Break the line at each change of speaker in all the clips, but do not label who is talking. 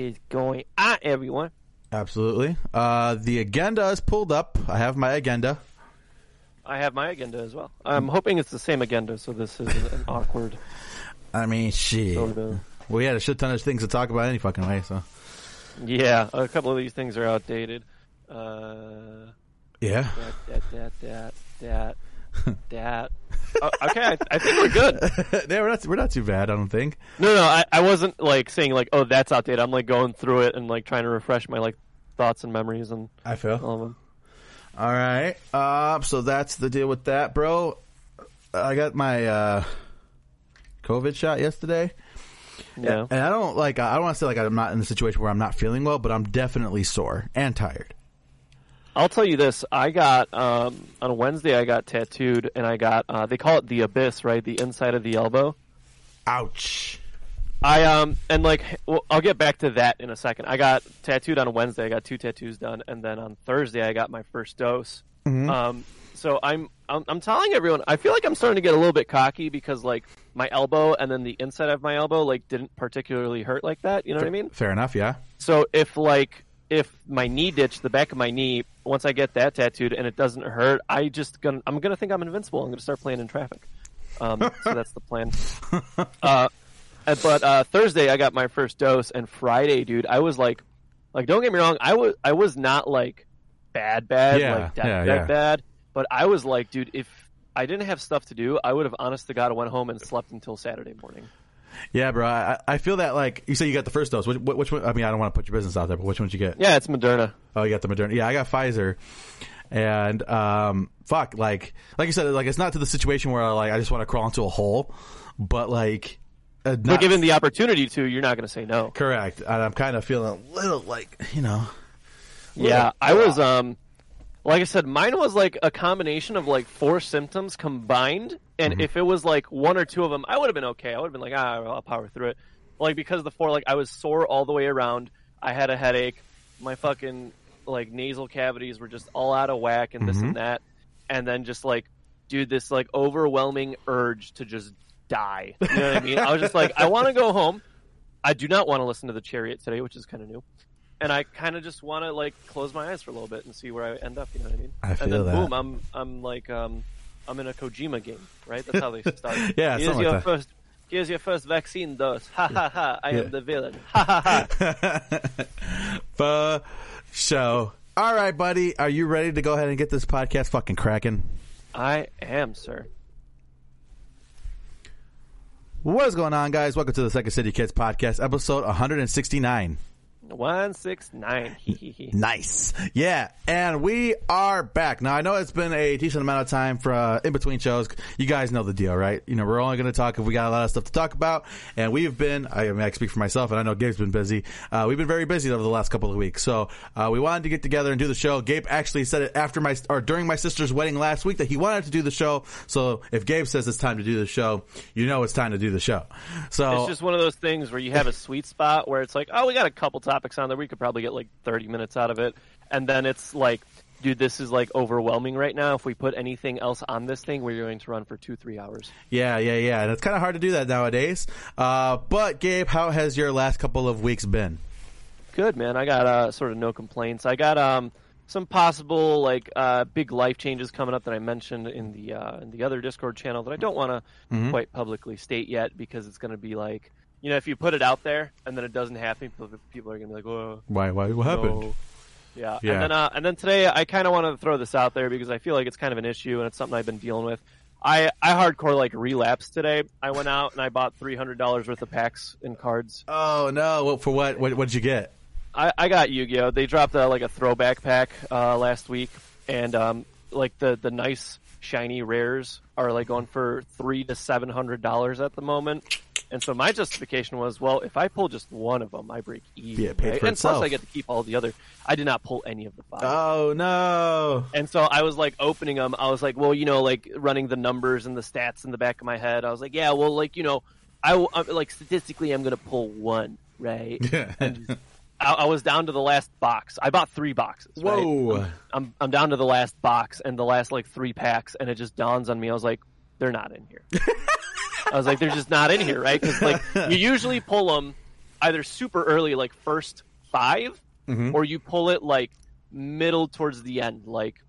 is going on, everyone?
Absolutely. Uh, the agenda is pulled up. I have my agenda.
I have my agenda as well. I'm hoping it's the same agenda, so this is an awkward
I mean, shit.
sort of.
We had a shit ton of things to talk about any fucking way. So
Yeah, a couple of these things are outdated. Uh,
yeah.
that, that, that, that, that, that. Oh, okay, I, I think we're good.
yeah, we're not we're not too bad. I don't think.
No, no, I, I wasn't like saying like, oh, that's outdated. I'm like going through it and like trying to refresh my like thoughts and memories and
I feel.
all of them.
All right. Uh, so that's the deal with that, bro. I got my uh, COVID shot yesterday.
Yeah.
And I don't like. I don't want to say like I'm not in the situation where I'm not feeling well, but I'm definitely sore and tired.
I'll tell you this: I got um, on Wednesday. I got tattooed, and I got uh, they call it the abyss, right? The inside of the elbow.
Ouch.
I um and like well, I'll get back to that in a second. I got tattooed on a Wednesday. I got two tattoos done, and then on Thursday I got my first dose. Um, so I'm, I'm I'm telling everyone. I feel like I'm starting to get a little bit cocky because like my elbow and then the inside of my elbow like didn't particularly hurt like that. You know what I mean?
Fair enough. Yeah.
So if like if my knee ditch, the back of my knee, once I get that tattooed and it doesn't hurt, I just gonna I'm gonna think I'm invincible. I'm gonna start playing in traffic. Um, so that's the plan. Uh, but uh, Thursday I got my first dose, and Friday, dude, I was like, like don't get me wrong, I was I was not like bad, bad,
Yeah,
like dead,
yeah, yeah.
bad, but I was like, dude, if I didn't have stuff to do, I would have honest to God went home and slept until Saturday morning.
Yeah, bro. I, I feel that like you say you got the first dose. Which, which one? I mean, I don't want to put your business out there, but which one did you get?
Yeah, it's Moderna.
Oh, you got the Moderna. Yeah, I got Pfizer. And um, fuck, like like you said, like it's not to the situation where I like I just want to crawl into a hole, but like, uh,
But
not-
given the opportunity to, you're not going to say no.
correct. And I'm kind of feeling a little like you know,
Yeah, I was um like I said, mine was like a combination of like four symptoms combined, and if it was like one or two of them, I would have been okay. I would have been like, ah, I'll power through it. Like because the four, like I was sore all the way around. I had a headache. My fucking like nasal cavities were just all out of whack, and this and that, and then just like, dude, this like overwhelming urge to just die. You know what I mean? I was just like, I want to go home. I do not want to listen to the Chariot today, which is kind of new and I kind of just want to like close my eyes for a little bit and see where I end up. You know what I mean?
I feel and
then
that.
boom, I'm I'm like um I'm in a Kojima game, right? That's how they start.
Yeah,
here's
something like
your
that.
first. Here's your first vaccine dose. Ha ha ha! I
Yeah.
am the villain. Ha ha ha!
for show. All right, buddy. Are you ready to go ahead and get this podcast fucking cracking?
I am, sir.
What is going on, guys? Welcome to the Second City Kids podcast, episode 169.
One six nine.
Nice. Yeah. And we are back. Now, I know it's been a decent amount of time for uh, in between shows. You guys know the deal, right? You know, we're only going to talk if we got a lot of stuff to talk about. And we've been, I mean, I speak for myself, and I know Gabe's been busy. Uh, we've been very busy over the last couple of weeks. So, uh, we wanted to get together and do the show. Gabe actually said it after my, or during my sister's wedding last week that he wanted to do the show. So, if Gabe says it's time to do the show, you know it's time to do the show. So,
It's just one of those things where you have a sweet spot where it's like, oh, we got a couple topics on there. We could probably get like 30 minutes out of it. And then it's like, dude, this is like overwhelming right now. If we put anything else on this thing, we're going to run for two, three hours.
Yeah, yeah, yeah. And it's kind of hard to do that nowadays. Uh, but Gabe, how has your last couple of weeks been?
Good, man. I got uh, sort of no complaints. I got um, some possible like uh, big life changes coming up that I mentioned in the uh, in the other Discord channel that I don't want to quite publicly state yet because it's going to be like, you know, if you put it out there and then it doesn't happen, people, people are going to be like, whoa.
Why? Why? What happened?
No. Yeah.
Yeah.
And then uh, and then today I kind of want to throw this out there because I feel like it's kind of an issue and it's something I've been dealing with. I I hardcore like relapsed today. I went out and I bought three hundred dollars worth of packs and cards.
Oh no! Well, for what? What did you get?
I, I got Yu-Gi-Oh. They dropped uh, like a throwback pack uh, last week, and um, like the the nice shiny rares are like going for three to seven hundred dollars at the moment. And so my justification was, well, if I pull just one of them, I break even.
Yeah, pays
right?
for
and
itself.
plus I get to keep all the other. I did not pull any of the five.
Oh no!
And so I was like opening them. I was like, well, you know, like running the numbers and the stats in the back of my head. I was like, yeah, well, like you know, I I'm, like statistically, I'm gonna pull one, right? And I, I was down to the last box. I bought three boxes. right?
Whoa!
I'm I'm down to the last box and the last like three packs, and it just dawns on me. I was like, they're not in here. I was like, they're just not in here, right? Because like you usually pull them. either super early, like first 5
Mhm.
or you pull it like middle towards the end, like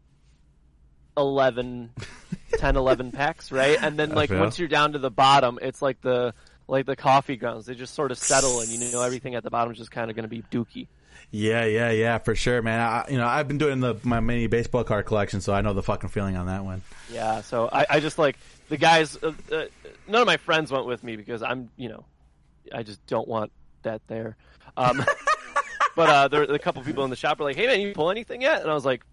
11, 10, 11 packs, right? And then like once you're down to the bottom, it's like the like the coffee grounds. They just sort of settle, and you know everything at the bottom is just kind of going to be dookie.
Yeah, yeah, yeah, for sure, man. I, you know, I've been doing the my mini baseball card collection, so I know the fucking feeling on that one.
Yeah, so I, I just like the guys. Uh, uh, none of my friends went with me because I'm, you know, I just don't want that there. Um, but uh, there, a couple people in the shop were like, "Hey man, you pull anything yet?" And I was like,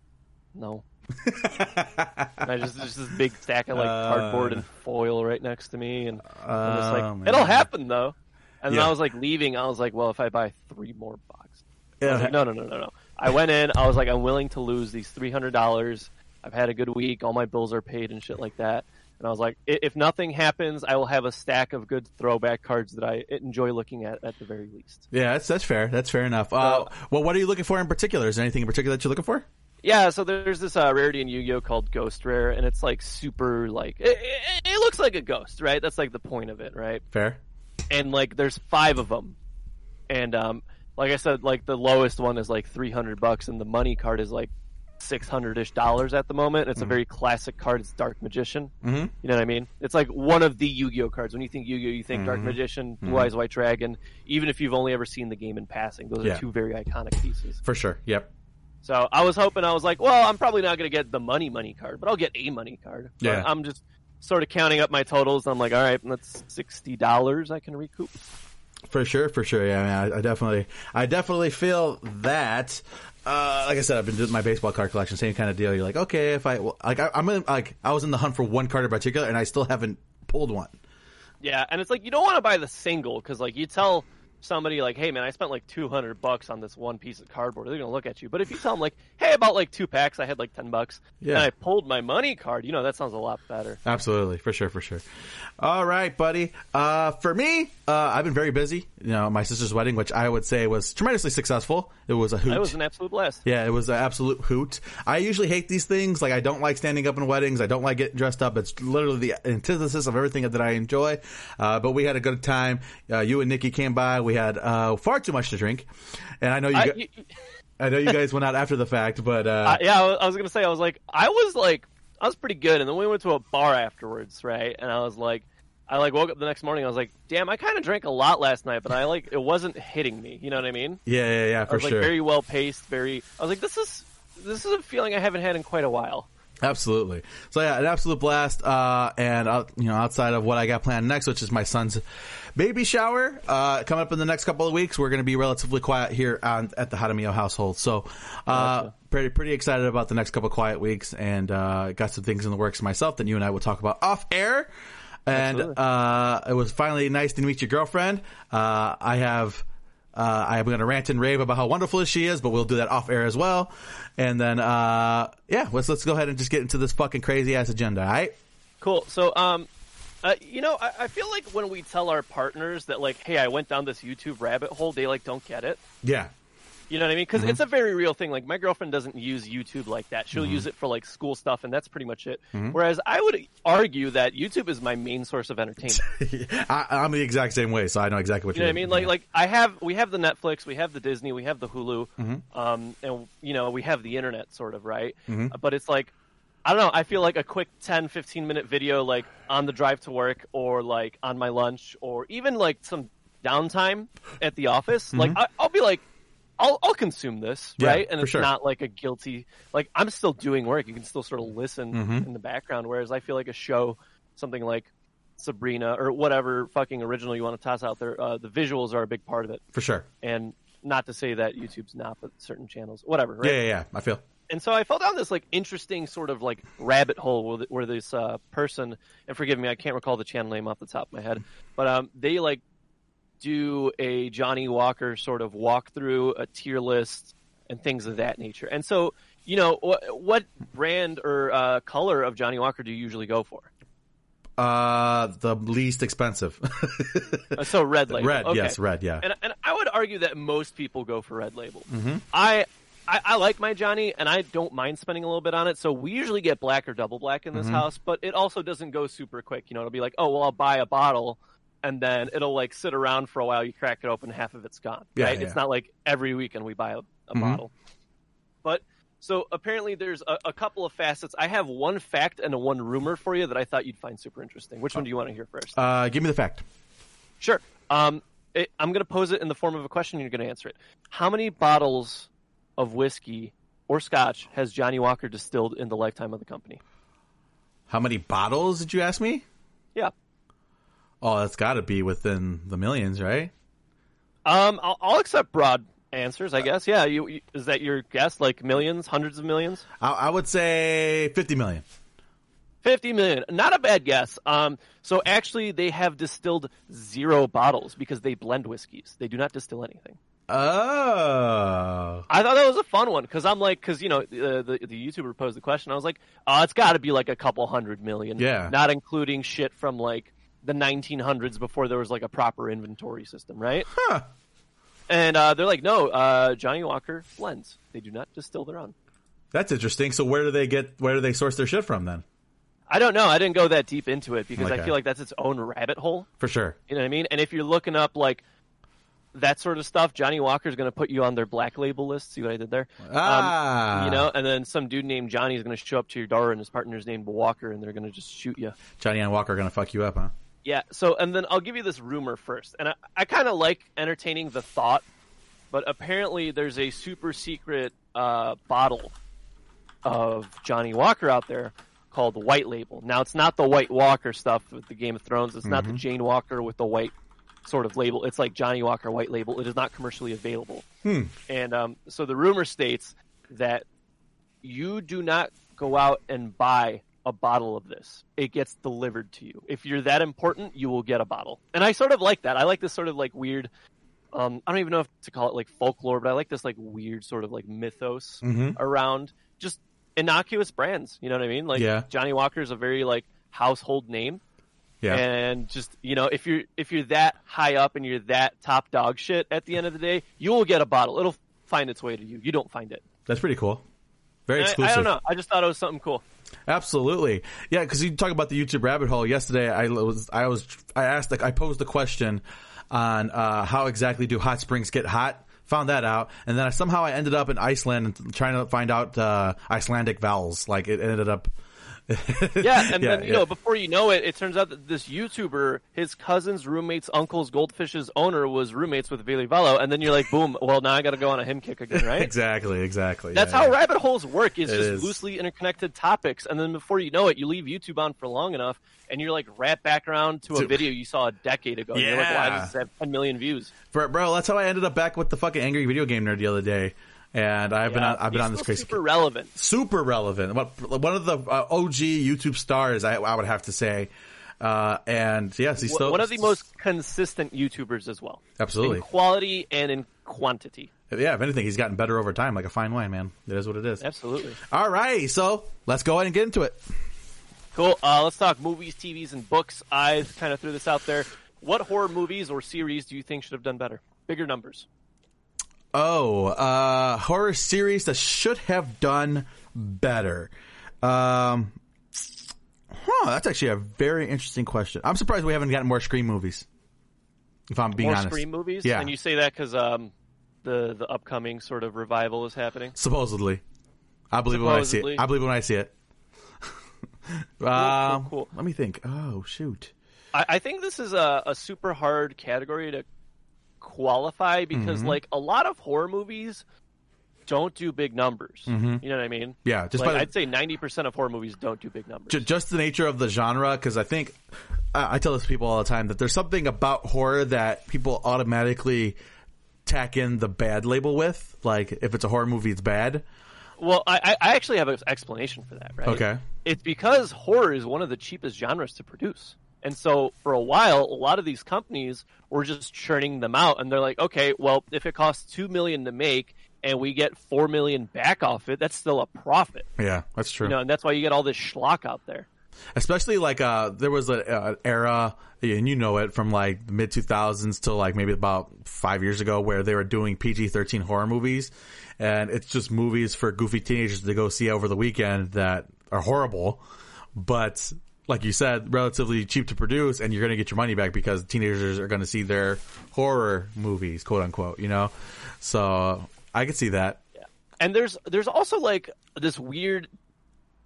"No." and I just just this big stack of like
Uh.
cardboard and foil right next to me, and I'm just
Oh,
like,
man.
"It'll happen though." And then I was like leaving. I was like, "Well, if I buy three more boxes."
Yeah.
like, no, no, no, no, no. I went in. I was like, I'm willing to lose these three hundred dollars. I've had a good week. All my bills are paid and shit like that. And I was like, if nothing happens, I will have a stack of good throwback cards that I enjoy looking at at the very least.
Yeah, that's that's fair. That's fair enough. Uh, well, what are you looking for in particular? Is there anything in particular that you're looking for?
Yeah, so there's this uh, rarity in Yu-Gi-Oh called Ghost Rare, and it's like super like it, it, it looks like a ghost, right? That's like the point of it, right?
Fair.
and like there's five of them and um like i said like the lowest one is like 300 bucks and the money card is like 600ish dollars at the moment it's a mm-hmm. very classic card it's dark magician
Mhm.
you know what i mean it's like one of the yu-gi-oh cards when you think yu-gi-oh you think dark mm-hmm. magician mm-hmm. blue eyes white dragon even if you've only ever seen the game in passing those are
Yeah.
two very iconic pieces
For sure. Yep.
so i was hoping i was like well i'm probably not going to get the money money card but i'll get a money card But
Yeah.
i'm just sort of counting up my totals i'm like all right that's $60 i can recoup
For sure, for sure. Yeah, man, I, I definitely, I definitely feel that. Uh, like I said, I've been doing my baseball card collection, same kind of deal. You're like, okay, if I well, like, I, I'm in, like, I was in the hunt for one card in particular, and I still haven't pulled one.
Yeah, and it's like you don't want to buy the single because like you tell somebody like, "Hey man, I spent like two hundred bucks on this one piece of cardboard," they're gonna look at you. But if you tell them like, "Hey, I bought like two packs, I had like ten bucks,
Yeah.
and I pulled my money card," you know that sounds a lot better.
Absolutely, for sure, for sure. All right, buddy. Uh, for me, uh, I've been very busy. You know, my sister's wedding, which I would say was tremendously successful. It was a hoot.
It was an absolute blast.
Yeah, it was an absolute hoot. I usually hate these things. Like, I don't like standing up in weddings. I don't like getting dressed up. It's literally the antithesis of everything that I enjoy. Uh, but we had a good time. Uh, you and Nikki came by. We had uh, far too much to drink, and I know you.
I,
gu-
you-
I know you guys went out after the fact, but uh,
I- yeah, I was, I was gonna say I was like, I was like, I was pretty good, and then we went to a bar afterwards, right? And I was like. I like woke up the next morning. I was like, "Damn, I kind of drank a lot last night, but I like it wasn't hitting me." You know what I mean?
yeah, yeah, yeah,
I
for
was like
sure.
very well paced. Very. I was like, "This is this is a feeling I haven't had in quite a while."
Absolutely. So yeah, an absolute blast. Uh, and uh, you know, outside of what I got planned next, which is my son's baby shower, uh, coming up in the next couple of weeks, we're going to be relatively quiet here on, at the Hadamio household. So, uh, pretty, pretty excited about the next couple of quiet weeks and, uh, got some things in the works myself that you and I will talk about off air. And, uh, it was finally nice to meet your girlfriend. Uh, I have, uh, I'm going to rant and rave about how wonderful she is, but we'll do that off air as well. And then, uh, yeah, let's let's go ahead and just get into this fucking crazy ass agenda. All right?
Cool. So, um, uh, you know, I, I feel like when we tell our partners that, like, hey, I went down this YouTube rabbit hole, they like don't get it.
Yeah.
You know what I mean? Because mm-hmm. it's a very real thing. Like, my girlfriend doesn't use YouTube like that. She'll mm-hmm. use it for like school stuff, and that's pretty much it. Mm-hmm. Whereas I would argue that YouTube is my main source of entertainment.
I, I'm the exact same way, so I know exactly what
You know
you're
what I mean? Like, like I have, we have the Netflix, we have the Disney, we have the Hulu, um, and you know, we have the internet, sort of, right? Uh, But it's like, I don't know. I feel like a quick 10, 15 minute video, like on the drive to work, or like on my lunch, or even like some downtime at the office. Like, I, I'll be like. I'll, I'll consume this,
Yeah,
right? And it's
sure.
not like a guilty, like I'm still doing work. You can still sort of listen
Mm-hmm.
in the background. Whereas I feel like a show, something like Sabrina or whatever fucking original you want to toss out there, uh, the visuals are a big part of it.
for sure.
And not to say that YouTube's not, but certain channels, whatever, right?
Yeah, yeah, yeah. I feel.
And so I fell down this like interesting sort of like rabbit hole where, th- where this uh, person, and forgive me, I can't recall the channel name off the top of my head, but um, they like do a Johnnie Walker sort of walkthrough, a tier list, and things of that nature. And so, you know, wh- what brand or uh, color of Johnnie Walker do you usually go for?
Uh, the least expensive.
Uh, so red label.
red,
Okay.
yes, red, yeah.
And, and I would argue that most people go for red label.
Mm-hmm.
I, I I like my Johnny, and I don't mind spending a little bit on it. So we usually get black or double black in
Mm-hmm.
this house, but it also doesn't go super quick. You know, it'll be like, oh well, I'll buy a bottle, and then it'll like sit around for a while. You crack it open, half of it's gone.
Yeah,
right?
yeah.
It's not like every weekend we buy a, a
Mhm.
bottle. But so apparently there's a, a couple of facets. I have one fact and a one rumor for you that I thought you'd find super interesting. Which one do you want to hear first?
Uh, give me the fact.
Sure. Um, it, I'm going to pose it in the form of a question. You're going to answer it. How many bottles of whiskey or scotch has Johnnie Walker distilled in the lifetime of the company?
How many bottles did you ask me?
Yeah.
Oh, that's got to be within the millions, right?
Um, I'll, I'll accept broad answers. I guess. Yeah. You, you is that your guess? Like millions, hundreds of millions,
I, I would say fifty million.
fifty million. Not a bad guess. Um, so actually, they have distilled zero bottles because they blend whiskeys. They do not distill anything.
Oh,
I thought that was a fun one because I'm like, because you know, uh, the the YouTuber posed the question. I was like, oh, it's got to be like a couple hundred million.
Yeah.
Not including shit from like the 1900s before there was like a proper inventory system, right?
huh?
And uh, they're like, no, uh, Johnnie Walker blends. They do not distill their own.
That's interesting. So where do they get? Where do they source their shit from then?
I don't know. I didn't go that deep into it because
Okay.
I feel like that's its own rabbit hole.
For sure.
You know what I mean? And if you're looking up like that sort of stuff, Johnnie Walker's going to put you on their black label list. See what I did there?
Ah,
Um, you know, and then some dude named Johnny is going to show up to your door, and his partner's named Walker, and they're going to just shoot you.
Johnny and Walker are gonna fuck you up, huh?
Yeah. So, and then I'll give you this rumor first, and I, I kind of like entertaining the thought, but apparently there's a super secret uh, bottle of Johnnie Walker out there called White Label. Now, it's not the White Walker stuff with the Game of Thrones. It's not the Jane Walker with the white sort of label. It's like Johnnie Walker White Label. It is not commercially available. And um, so the rumor states that you do not go out and buy a bottle of this. It gets delivered to you. If you're that important, you will get a bottle. And I sort of like that. I like this sort of like weird. Um, I don't even know if to call it like folklore, but I like this like weird sort of like mythos
Mhm.
around just innocuous brands. You know what I mean? Like
Yeah.
Johnnie Walker is a very like household name
Yeah.
and just you know if you're if you're that high up and you're that top dog shit at the end of the day you will get a bottle it'll find its way to you you don't find it
That's pretty cool. Very
I,
exclusive.
I don't know i just thought it was something cool
Absolutely, yeah. Because you talk about the YouTube rabbit hole. Yesterday, I was, I was, I asked, like, I posed the question on uh, how exactly do hot springs get hot. Found that out, and then somehow I ended up in Iceland and trying to find out uh, Icelandic vowels. Like it ended up.
yeah and then you
yeah.
know before you know it it turns out that this youtuber his cousin's roommate's uncle's goldfish's owner was roommates with Ville Valo, and then you're like boom well now i gotta go on a HIM kick again right
exactly, exactly.
That's
yeah,
how
yeah.
rabbit holes work. Is
It
just
is.
loosely interconnected topics, and then before you know it, you leave YouTube on for long enough, and you're like wrap back around to a
To-
video you saw a decade ago. And You're like, why
Yeah.
does this have 10 million views?
Bro, bro, that's how I ended up back with the fucking angry video game nerd the other day. And I've been on, I've been on this crazy
super relevant.
super relevant. What- One of the uh, OG YouTube stars, I, I would have to say. Uh, and yes, he's still
One of the most consistent YouTubers as well.
Absolutely.
In quality and in quantity.
Yeah, if anything, he's gotten better over time, like a fine wine, man. It is what it is.
Absolutely.
All right, so let's go ahead and get into it.
Cool. Uh, let's talk movies, TVs, and books. I kind of threw this out there. What horror movies or series do you think should have done better? Bigger numbers.
Oh, uh, horror series that should have done better. Um, huh, that's actually a very interesting question. I'm surprised we haven't gotten more Scream movies. If I'm being
More
honest,
Scream movies?
Yeah.
And you say that because um, the, the upcoming sort of revival is happening?
supposedly, I believe it when I see it. I believe when I see it. um,
cool.
Let me think. Oh shoot.
I, I think this is a, a super hard category to qualify because,
Mm-hmm.
like, a lot of horror movies don't do big numbers. You know what I mean?
Mm-hmm. Yeah, just
like,
the-
I'd say 90% of horror movies don't do big numbers.
Just the nature of the genre because I think I I tell this to people all the time that there's something about horror that people automatically tack in the bad label with. Like if it's a horror movie, it's bad.
Well, I, I I actually have an explanation for that, right?
Okay.
It's because horror is one of the cheapest genres to produce. And so for a while, a lot of these companies were just churning them out and they're like, okay, well, if it costs 2 million to make and we get 4 million back off it, that's still a profit.
Yeah, that's true.
You know, and that's why you get all this schlock out there.
Especially like uh, there was an era, and you know it from like mid 2000s to like maybe about five years ago, where they were doing PG-13 horror movies, and it's just movies for goofy teenagers to go see over the weekend that are horrible, but like you said, relatively cheap to produce, and you're going to get your money back because teenagers are going to see their horror movies, quote unquote. You know, so I could see that. Yeah.
and there's there's also like this weird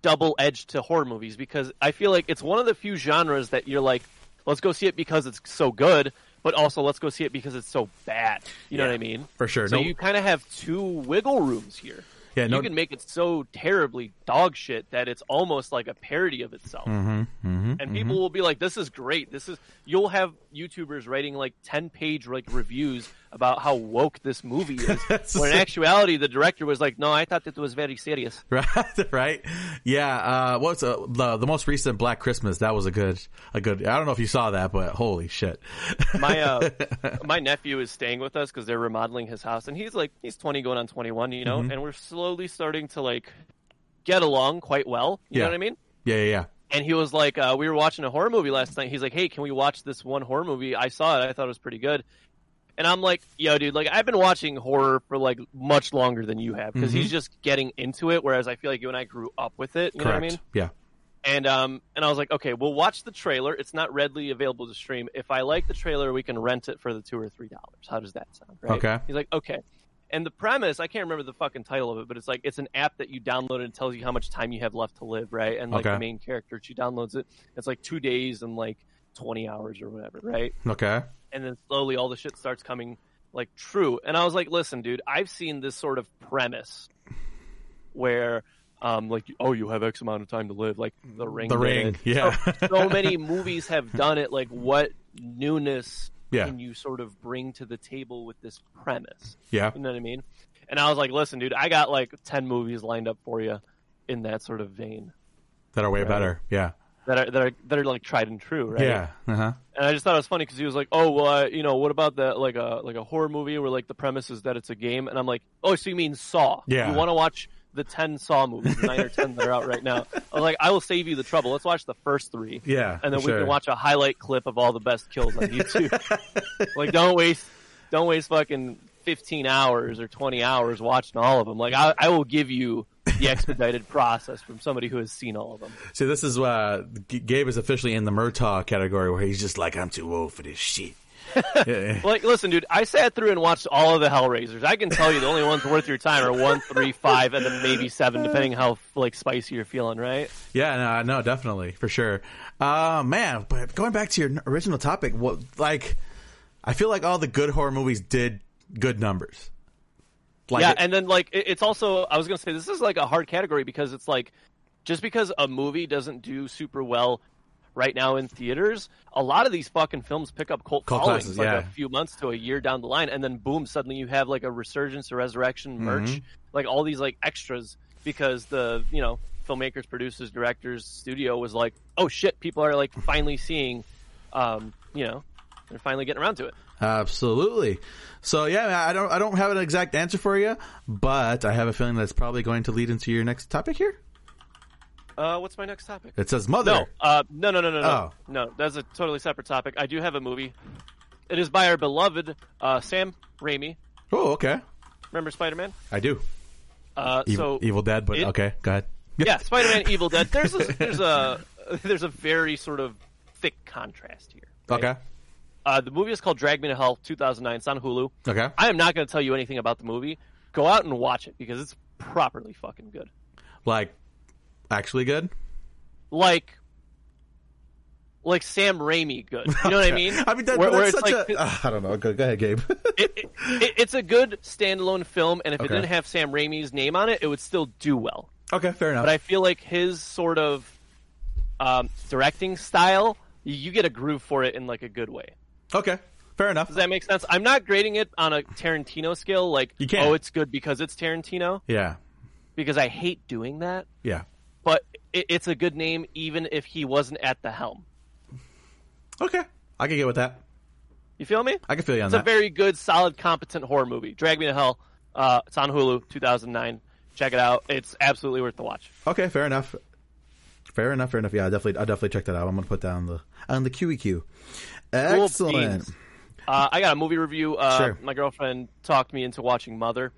double edge to horror movies because I feel like it's one of the few genres that you're like, let's go see it because it's so good, but also let's go see it because it's so bad. You know
Yeah,
what I mean?
for sure.
So
No-
you kind of have two wiggle rooms here.
Yeah, no-
you can make it so terribly dog shit that it's almost like a parody of itself.
Mm-hmm,
and people will be like, "This is great. This is." You'll have YouTubers writing like ten page like reviews about how woke this movie is. When in actuality, the director was like, "No, I thought it was very serious."
Right, right, yeah. Uh, what's uh, the the most recent Black Christmas? That was a good, a good. I don't know if you saw that, but holy shit!
My uh, my nephew is staying with us because they're remodeling his house, and he's like he's twenty going on twenty one, you know,
Mm-hmm.
and we're slowly starting to like get along quite well. You
Yeah.
know what I mean?
yeah, yeah, yeah.
And he was like, uh, we were watching a horror movie last night. He's like, hey, can we watch this one horror movie? I saw it. I thought it was pretty good. And I'm like, yo, dude, like I've been watching horror for like much longer than you have because
Mm-hmm.
he's just getting into it, whereas I feel like you and I grew up with it. You know
Correct.
what I mean?
Yeah.
And um, and I was like, okay, we'll watch the trailer. It's not readily available to stream. If I like the trailer, we can rent it for the two or three dollars. How does that sound? Right?
Okay.
He's like, okay. And the premise, I can't remember the fucking title of it, but it's like it's an app that you download and it tells you how much time you have left to live, right? And like
Okay.
the main character, she downloads it. It's like two days and like twenty hours or whatever, right?
Okay.
and then slowly all the shit starts coming like true. And I was like, listen, dude, I've seen this sort of premise where um like oh you have X amount of time to live, like the ring.
The Ring,
it.
yeah.
So, so many movies have done it. Like what newness
Yeah.
can you sort of bring to the table with this premise?
Yeah.
You know what I mean? And I was like, listen, dude, I got like ten movies lined up for you in that sort of vein
That are way better. Yeah.
That are that are that are like tried and true, right?
Yeah. Uh huh.
And I just thought it was funny because he was like, "Oh, well, uh, you know, what about that like a like a horror movie where like the premise is that it's a game?" And I'm like, "Oh, so you mean Saw?
Yeah.
You want to watch the ten Saw movies, the nine or ten that are out right now?" I was like, "I will save you the trouble. Let's watch the first three,
Yeah.
and then
for
we
sure.
can watch a highlight clip of all the best kills on YouTube. like, don't waste don't waste fucking 15 hours or 20 hours watching all of them. Like, I, I will give you." The expedited process from somebody who has seen all of them.
See, this is uh, G- Gabe is officially in the Murtaugh category where he's just like, I'm too old for this shit.
Like, listen, dude, I sat through and watched all of the Hellraisers. I can tell you the only ones worth your time are one, three, five, and then maybe seven, depending how like spicy you're feeling, right?
Yeah, no, no, definitely for sure. Uh, man, but going back to your original topic, what like I feel like all the good horror movies did good numbers. Like
yeah,
it-
and then like it, it's also I was gonna say this is like a hard category because it's like just because a movie doesn't do super well right now in theaters, a lot of these fucking films pick up cult,
Cult
followings
classes,
like
yeah.
a few months to a year down the line, and then boom, suddenly you have like a resurgence or resurrection merch,
Mm-hmm.
like all these like extras because the you know filmmakers, producers, directors, studio was like, oh shit, people are like finally seeing, um, you know, they're finally getting around to it.
absolutely. So yeah, I don't I don't have an exact answer for you, but I have a feeling that's probably going to lead into your next topic here.
Uh, what's my next topic?
It says mother.
No, uh, no, no, no, no, no.
Oh.
No, that's a totally separate topic. I do have a movie. It is by our beloved uh, Sam Raimi.
Oh, okay.
Remember Spider Man?
I do.
Uh,
Evil,
so
Evil Dead, but
it-
okay, go ahead.
yeah, Spider Man, Evil Dead. There's a, there's a there's a very sort of thick contrast here. right?
Okay.
Uh, the movie is called Drag Me to Hell, 2009. It's on Hulu.
Okay.
I am not going to tell you anything about the movie. Go out and watch it because it's properly fucking good.
Like actually good.
Like. Like Sam Raimi good. You know what I mean?
I mean, that,
Where- where
that's
it's
such
like-
a. I don't know. Go, go ahead, Gabe.
it, it, it- it's a good standalone film, and if
Okay.
it didn't have Sam Raimi's name on it, it would still do well.
okay, fair enough.
But I feel like his sort of um, directing style, you get a groove for it in like a good way.
Okay, fair enough.
Does that make sense? I'm not grading it on a Tarantino scale, like
You can't.
oh, it's good because it's Tarantino,
Yeah,
because I hate doing that.
yeah.
But it, it's a good name, even if he wasn't at the helm.
Okay, I can get with that.
You feel me?
I can feel you on
It's
that.
a very good, solid, competent horror movie. Drag Me to Hell. Uh, it's on Hulu, 2009. Check it out. It's absolutely worth the watch.
okay, fair enough. Fair enough. Fair enough. Yeah, I definitely, I definitely check that out. I'm gonna put that on the on the QEQ. Excellent.
Uh, I got a movie review. Uh,
Sure.
My girlfriend talked me into watching Mother.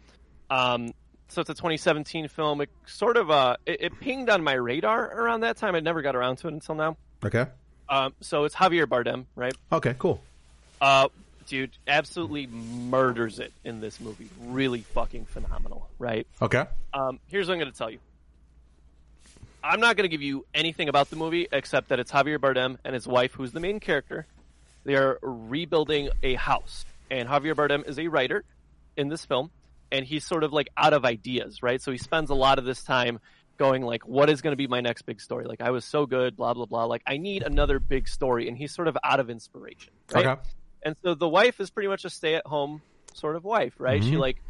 Um, so it's a 2017 film. It sort of uh, it, it pinged on my radar around that time. I never got around to it until now.
Okay.
Um, so it's Javier Bardem, right?
Okay. Cool.
Uh, dude, absolutely murders it in this movie. Really fucking phenomenal, right?
Okay.
Um, here's what I'm going to tell you. I'm not going to give you anything about the movie except that it's Javier Bardem and his wife, who's the main character. They are rebuilding a house, and Javier Bardem is a writer in this film, and he's sort of like out of ideas, right? So he spends a lot of this time going like, "What is going to be my next big story?" Like, I was so good, blah blah blah. Like, I need another big story, and he's sort of out of inspiration, right?
Okay.
And so the wife is pretty much a stay-at-home sort of wife, right? She mm-hmm. like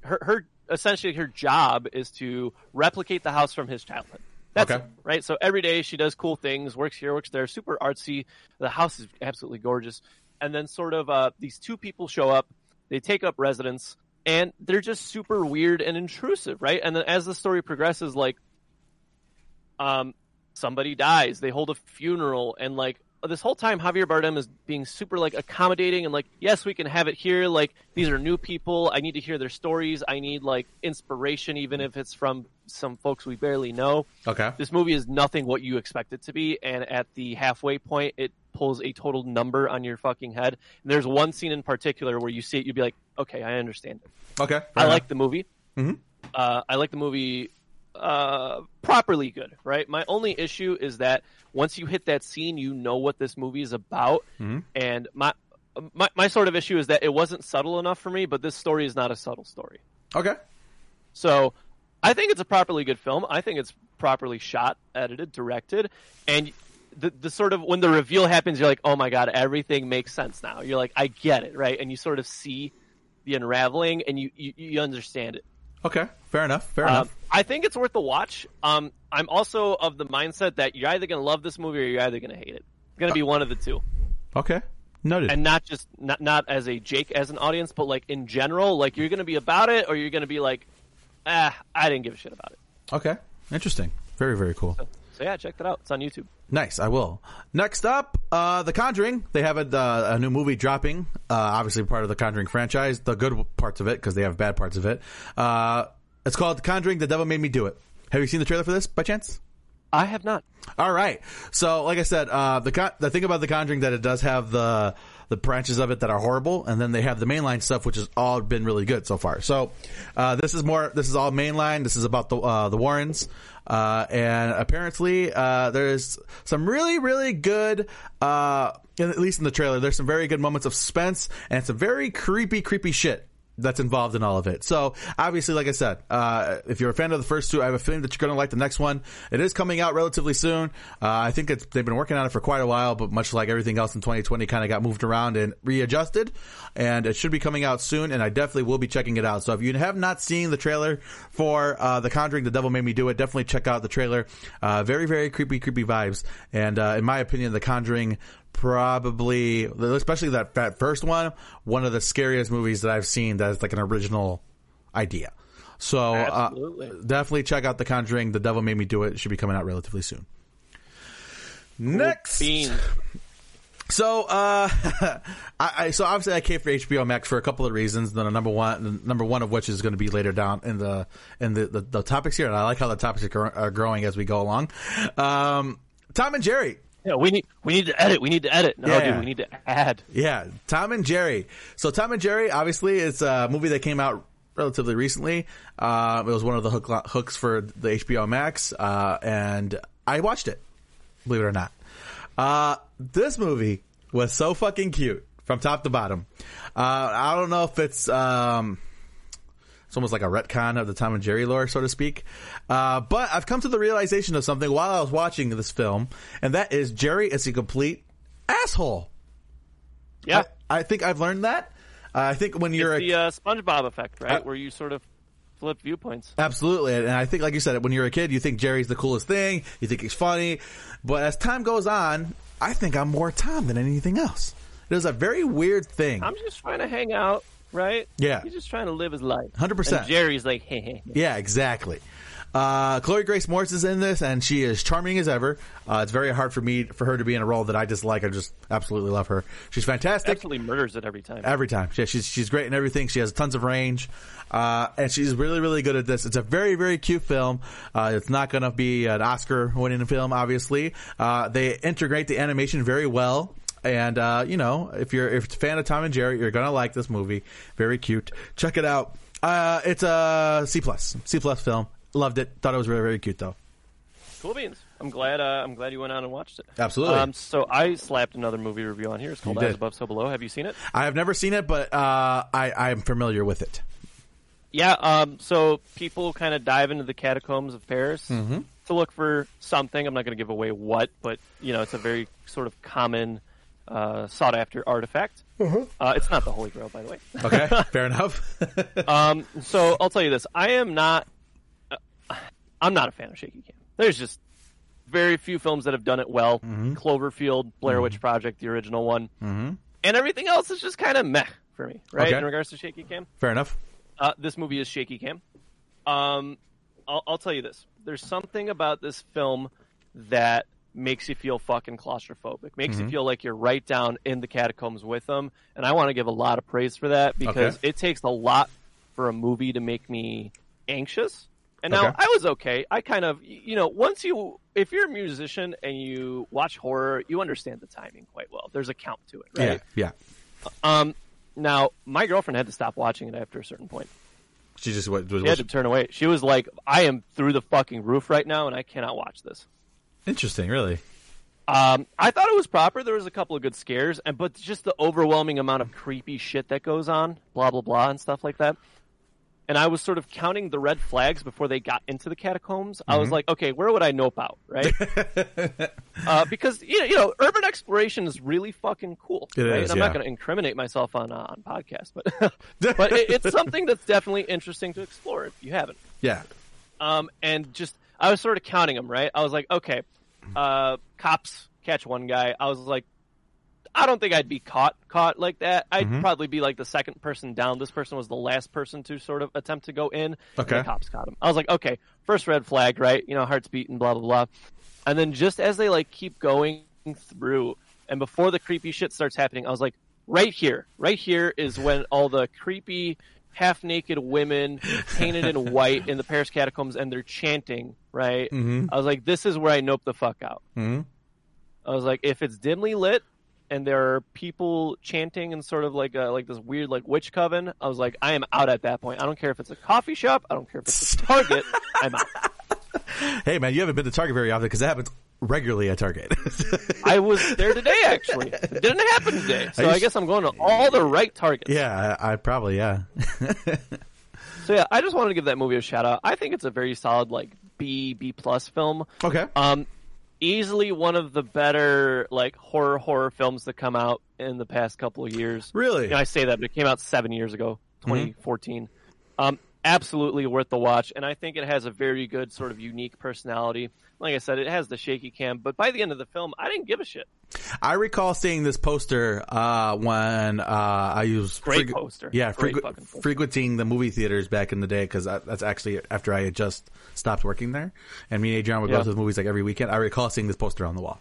her her essentially her job is to replicate the house from his childhood. That's
Okay.
it, right? So every day she does cool things, works here, works there, super artsy. The house is absolutely gorgeous. And then sort of uh, these two people show up, they take up residence, and they're just super weird and intrusive, right? And then as the story progresses, like um, somebody dies, they hold a funeral, and like this whole time Javier Bardem is being super like accommodating and like, yes, we can have it here. Like these are new people. I need to hear their stories. I need like inspiration, even if it's from some folks we barely know.
Okay.
This movie is nothing what you expect it to be, and at the halfway point, it pulls a total number on your fucking head. And there's one scene in particular where you see it, you'd be like, okay, I understand it.
Okay.
I like the movie.
Mhm.
Uh, I like the movie uh, properly good, right? My only issue is that once you hit that scene, you know what this movie is about, and my, my my sort of issue is that it wasn't subtle enough for me. But this story is not a subtle story,
Okay.
so I think it's a properly good film. I think it's properly shot, edited, directed, and the the sort of when the reveal happens, you're like, oh my god, everything makes sense now. You're like, I get it, right? And you sort of see the unraveling, and you you, you understand it.
Okay. Fair enough. Fair
Um,
enough.
I think it's worth the watch. Um, I'm also of the mindset that you're either going to love this movie or you're either going to hate it. It's going to be one of the two,
Okay. Noted.
and not just not not as a Jake as an audience, but like in general. Like you're going to be about it, or you're going to be like, ah, I didn't give a shit about it.
okay. Interesting. Very very cool.
So yeah, check that out. It's on YouTube.
Nice, I will. Next up, uh, The Conjuring. They have a, uh, a new movie dropping. Uh, obviously part of the Conjuring franchise. The good parts of it, because they have bad parts of it. Uh, it's called The Conjuring. The Devil Made Me Do It. Have you seen the trailer for this by chance?
I have not.
All right. So, like I said, uh, the con- the thing about the Conjuring that it does have the the branches of it that are horrible, and then they have the mainline stuff, which has all been really good so far. So, uh, this is more. This is all mainline. This is about the uh, the Warrens, uh, and apparently uh, there's some really really good, uh, at least in the trailer, there's some very good moments of suspense and some very creepy creepy shit that's involved in all of it. So obviously, like I said, uh, if you're a fan of the first two, I have a feeling that you're going to like the next one. It is coming out relatively soon. Uh, I think it's, they've been working on it for quite a while, but much like everything else in 2020, kind of got moved around and readjusted. And it should be coming out soon. And I definitely will be checking it out. So if you have not seen the trailer for uh, The Conjuring, The Devil Made Me Do It, definitely check out the trailer. Uh, very, very creepy, creepy vibes. And uh, in my opinion, The Conjuring probably, especially that, that first one, one of the scariest movies that I've seen that is like an original idea. So uh, definitely check out The Conjuring. The Devil Made Me Do It. It should be coming out relatively soon. Next, so, uh, I, I, so obviously I came for HBO Max for a couple of reasons. The number one, number one of which is going to be later down in the, in the, the, the topics here. And I like how the topics are, are growing as we go along. Um, Tom and Jerry.
Yeah, we need we need to edit. We need to edit. No,
Yeah.
dude, we need to add.
Yeah, Tom and Jerry. So Tom and Jerry, obviously, it's a movie that came out relatively recently. Uh, it was one of the hook, hooks for the HBO Max, uh, and I watched it. Believe it or not, uh, this movie was so fucking cute from top to bottom. Uh, I don't know if it's. Um, it's almost like a retcon of the Tom and Jerry lore, so to speak. Uh, but I've come to the realization of something while I was watching this film, and that is Jerry is a complete asshole.
Yeah,
I, I think I've learned that. Uh, I think when you're
it's
a,
the uh, SpongeBob effect, right? Where you sort of flip viewpoints.
absolutely, and I think, like you said, when you're a kid, you think Jerry's the coolest thing. You think he's funny, but as time goes on, I think I'm more Tom than anything else. It was a very weird thing.
I'm just trying to hang out, right?
Yeah.
He's just trying to live his life.
100%.
And Jerry's like, hey, hey.
Yeah, exactly. Uh, Chloe Grace Moretz is in this, and she is charming as ever. Uh, it's very hard for me for her to be in a role that I dislike. I just absolutely love her. She's fantastic
Absolutely murders it every time.
every time. She, she's she's great in everything. She has tons of range, uh, and she's really really good at this. It's a very very cute film. Uh, it's not going to be an Oscar winning film, obviously. Uh, they integrate the animation very well. And uh, you know, if you're if a fan of Tom and Jerry, you're gonna like this movie. Very cute. Check it out. Uh, it's a C plus C plus film. Loved it. Thought it was very very cute though.
Cool beans. I'm glad. Uh, I'm glad you went on and watched it.
Absolutely.
Um, so I slapped another movie review on here. It's called As. Above, So Below. Have you seen it?
I have never seen it, but uh, I I am familiar with it.
Yeah. Um, so people kind of dive into the catacombs of Paris
Mm-hmm.
to look for something. I'm not going to give away what, but you know, it's a very sort of common, uh, sought after artifact. Uh, it's not the Holy Grail, by the way.
Okay, fair enough.
Um, so I'll tell you this: I am not. Uh, I'm not a fan of shaky cam. There's just very few films that have done it well.
Mm-hmm.
Cloverfield, Blair Witch Project, the original one, mm-hmm. and everything else is just kind of meh for me, right?
Okay.
In regards to shaky cam,
fair enough.
uh, this movie is shaky cam. Um, I'll, I'll tell you this: there's something about this film that makes you feel fucking claustrophobic. Makes
Mm-hmm.
you feel like you're right down in the catacombs with them, and I want to give a lot of praise for that because
Okay.
it takes a lot for a movie to make me anxious. And now
Okay.
I was okay. I kind of, you know, once you, if you're a musician and you watch horror, you understand the timing quite well. There's a count to it, right?
Yeah, yeah.
Um, now my girlfriend had to stop watching it after a certain point.
She just what was,
She had to turn away. She was like, "I am through the fucking roof right now, and I cannot watch this."
Interesting. Really.
Um, I thought it was proper. There was a couple of good scares, and but just the overwhelming amount of creepy shit that goes on, blah blah blah, and stuff like that. And I was sort of counting the red flags before they got into the catacombs. I
Mm-hmm.
was like, okay, where would I nope out, right? uh, because you know, you know, urban exploration is really fucking cool.
It
right?
is,
And I'm
yeah.
not going to incriminate myself on uh, on podcast, but but it, it's something that's definitely interesting to explore if you haven't.
Yeah.
Um, and just I was sort of counting them, right? I was like, okay, uh, cops catch one guy. I was like, I don't think I'd be caught caught like that. I'd
Mm-hmm.
probably be like the second person down. This person was the last person to sort of attempt to go in. and
Okay.
cops caught him. I was like, okay, first red flag, right? You know, heart's beating, blah blah blah. And then just as they like keep going through, and before the creepy shit starts happening, I was like, right here, right here is when all the creepy half naked women painted in white in the Paris catacombs and they're chanting, right?
Mhm.
I was like, this is where I nope the fuck out.
Mhm.
I was like, if it's dimly lit and there are people chanting and sort of like a, like this weird like witch coven, I was like, I am out at that point. I don't care if it's a coffee shop, I don't care if it's a Target, I'm out.
Hey man, you haven't been to Target very often because that happens regularly at Target.
I was there today actually. It didn't happen today, so I guess I'm going to all the right Targets.
yeah, I, I probably yeah.
So yeah, I just wanted to give that movie a shout out. I think it's a very solid like B B plus film.
okay.
Um, easily one of the better like horror horror films that come out in the past couple of years.
Really?
You know, I say that, but it came out seven years ago, 2014. Um, absolutely worth the watch, and I think it has a very good sort of unique personality. Like I said, it has the shaky cam, but by the end of the film, I didn't give a shit.
I recall seeing this poster uh, when uh, I was
Great poster.
Yeah,
poster.
frequenting the movie theaters back in the day because that's actually after I had just stopped working there, and me and Adrian would
Yeah.
go to the movies like every weekend. I recall seeing this poster on the wall.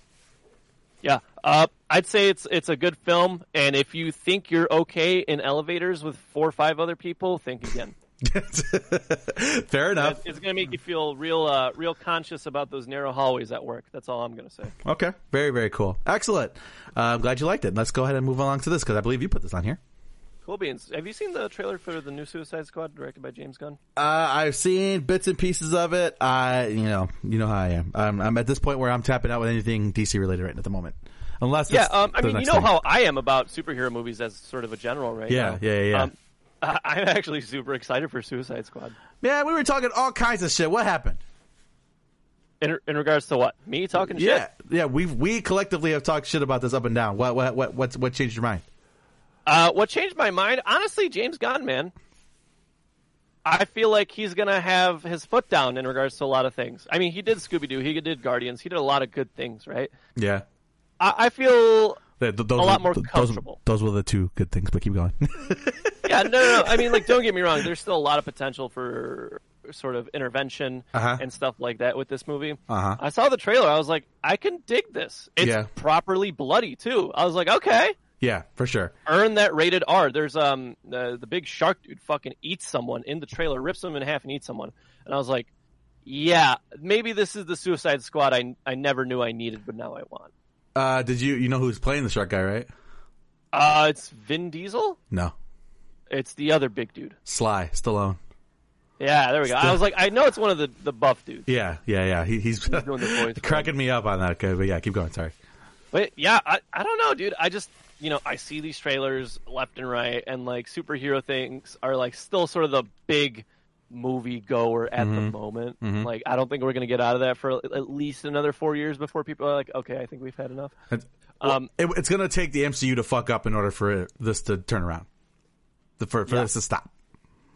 Yeah, uh, I'd say it's it's a good film, and if you think you're okay in elevators with four or five other people, think again.
Fair enough.
It's going to make you feel real, uh, real conscious about those narrow hallways at work. That's all I'm going to say.
Okay, very very cool, excellent. Uh, I'm glad you liked it. Let's go ahead and move along to this because I believe you put this on here.
Cool beans. Have you seen the trailer for the new Suicide Squad directed by James Gunn?
Uh, I've seen bits and pieces of it. I, you know, you know how I am. I'm, I'm at this point where I'm tapping out with anything DC related right at the moment, unless
Yeah, um, I mean, you know
thing.
how I am about superhero movies as sort of a general, right?
Yeah,
now.
yeah, yeah, yeah.
Um, I- I'm actually super excited for Suicide Squad.
Yeah, we were talking all kinds of shit. What happened?
In, in regards to what? Me talking
Yeah,
shit?
yeah. We we collectively have talked shit about this up and down. What what what what's, what changed your mind?
Uh, what changed my mind? Honestly, James Gunn, man. I feel like he's gonna have his foot down in regards to a lot of things. I mean, he did Scooby Doo, he did Guardians, he did a lot of good things, right?
Yeah,
I, I feel
those
A lot
were-
more comfortable.
Those, those were the two good things. But keep going.
Yeah, no, no, no. I mean, like, don't get me wrong. There's still a lot of potential for sort of intervention
Uh-huh.
and stuff like that with this movie.
Uh-huh.
I saw the trailer. I was like, I can dig this. It's
Yeah.
properly bloody too. I was like, okay,
Yeah, for sure.
earn that rated R. There's um the the big shark dude fucking eats someone in the trailer, rips them in half and eats someone, and I was like, yeah, maybe this is the Suicide Squad I I never knew I needed, but now I want.
Uh, did you you know who's playing the shark guy, right?
Uh, it's Vin Diesel.
No,
It's the other big dude.
Sly Stallone.
Yeah, there we go. I was like, I know it's one of the the buff dudes.
Yeah, yeah, yeah. He, he's
doing the voice.
cracking me up on that. Okay, but yeah, keep going. Sorry.
But yeah, I, I don't know, dude. I just you know I see these trailers left and right, and like superhero things are like still sort of the big movie goer at the moment. Like I don't think we're gonna get out of that for at least another four years before people are like, okay, I think we've had enough.
It's,
Um,
it, it's going to take the MCU to fuck up in order for it, this to turn around. The, for for
Yeah.
this to stop.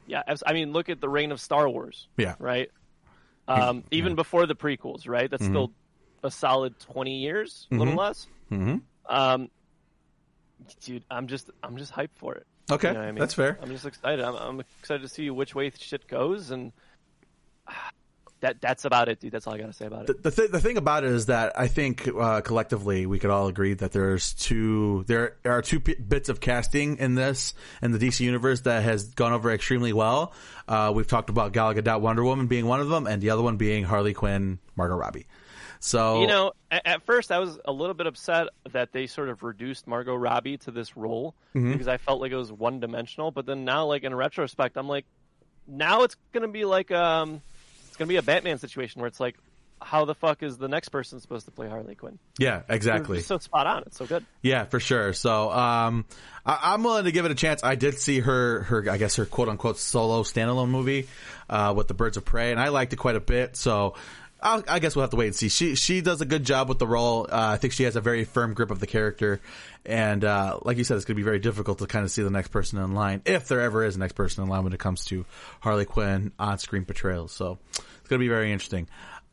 yeah, I mean, look at the reign of Star Wars.
Yeah.
right. Um, even before the prequels, right? That's
Mm-hmm.
still a solid twenty years, a little less. Mm-hmm. Um, dude, I'm just I'm just hyped for it.
Okay,
You know I mean?
that's fair.
I'm just excited. I'm, I'm excited to see which way shit goes, and that that's about it, dude. That's all I gotta say about it.
the th- the thing about it is that I think uh, collectively we could all agree that there's two there are two p- bits of casting in this in the DC universe that has gone over extremely well. Uh, we've talked about Gal Gadot, Wonder Woman being one of them, and the other one being Harley Quinn, Margot Robbie. So
You know, at, at first I was a little bit upset that they sort of reduced Margot Robbie to this role
Mm-hmm.
because I felt like it was one dimensional. But then now, like in retrospect, I'm like, now it's gonna be like um, it's gonna be a Batman situation where it's like, how the fuck is the next person supposed to play Harley Quinn?
yeah, exactly.
so spot on. It's so good.
Yeah, for sure. So, um, I, I'm willing to give it a chance. I did see her, her, I guess her quote unquote solo standalone movie, uh, with the Birds of Prey, and I liked it quite a bit. So, I'll, I guess we'll have to wait and see. She, she does a good job with the role. Uh, I think she has a very firm grip of the character. And, uh, like you said, it's going to be very difficult to kind of see the next person in line, if there ever is a next person in line when it comes to Harley Quinn on-screen portrayals. So, it's going to be very interesting.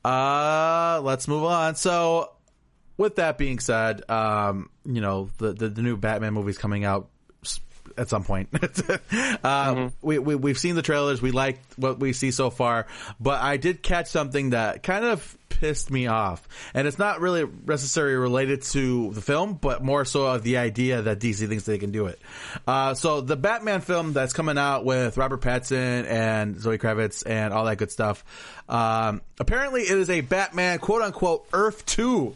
Uh, let's move on. So, with that being said, um, you know the, the the new Batman movie's coming out at some point. uh, we, we we've seen the trailers. We like what we see so far, but I did catch something that kind of pissed me off, and it's not really necessarily related to the film, but more so of the idea that DC thinks they can do it. Uh, so the Batman film that's coming out with Robert Pattinson and Zoe Kravitz and all that good stuff. Um, apparently, it is a Batman quote unquote Earth Two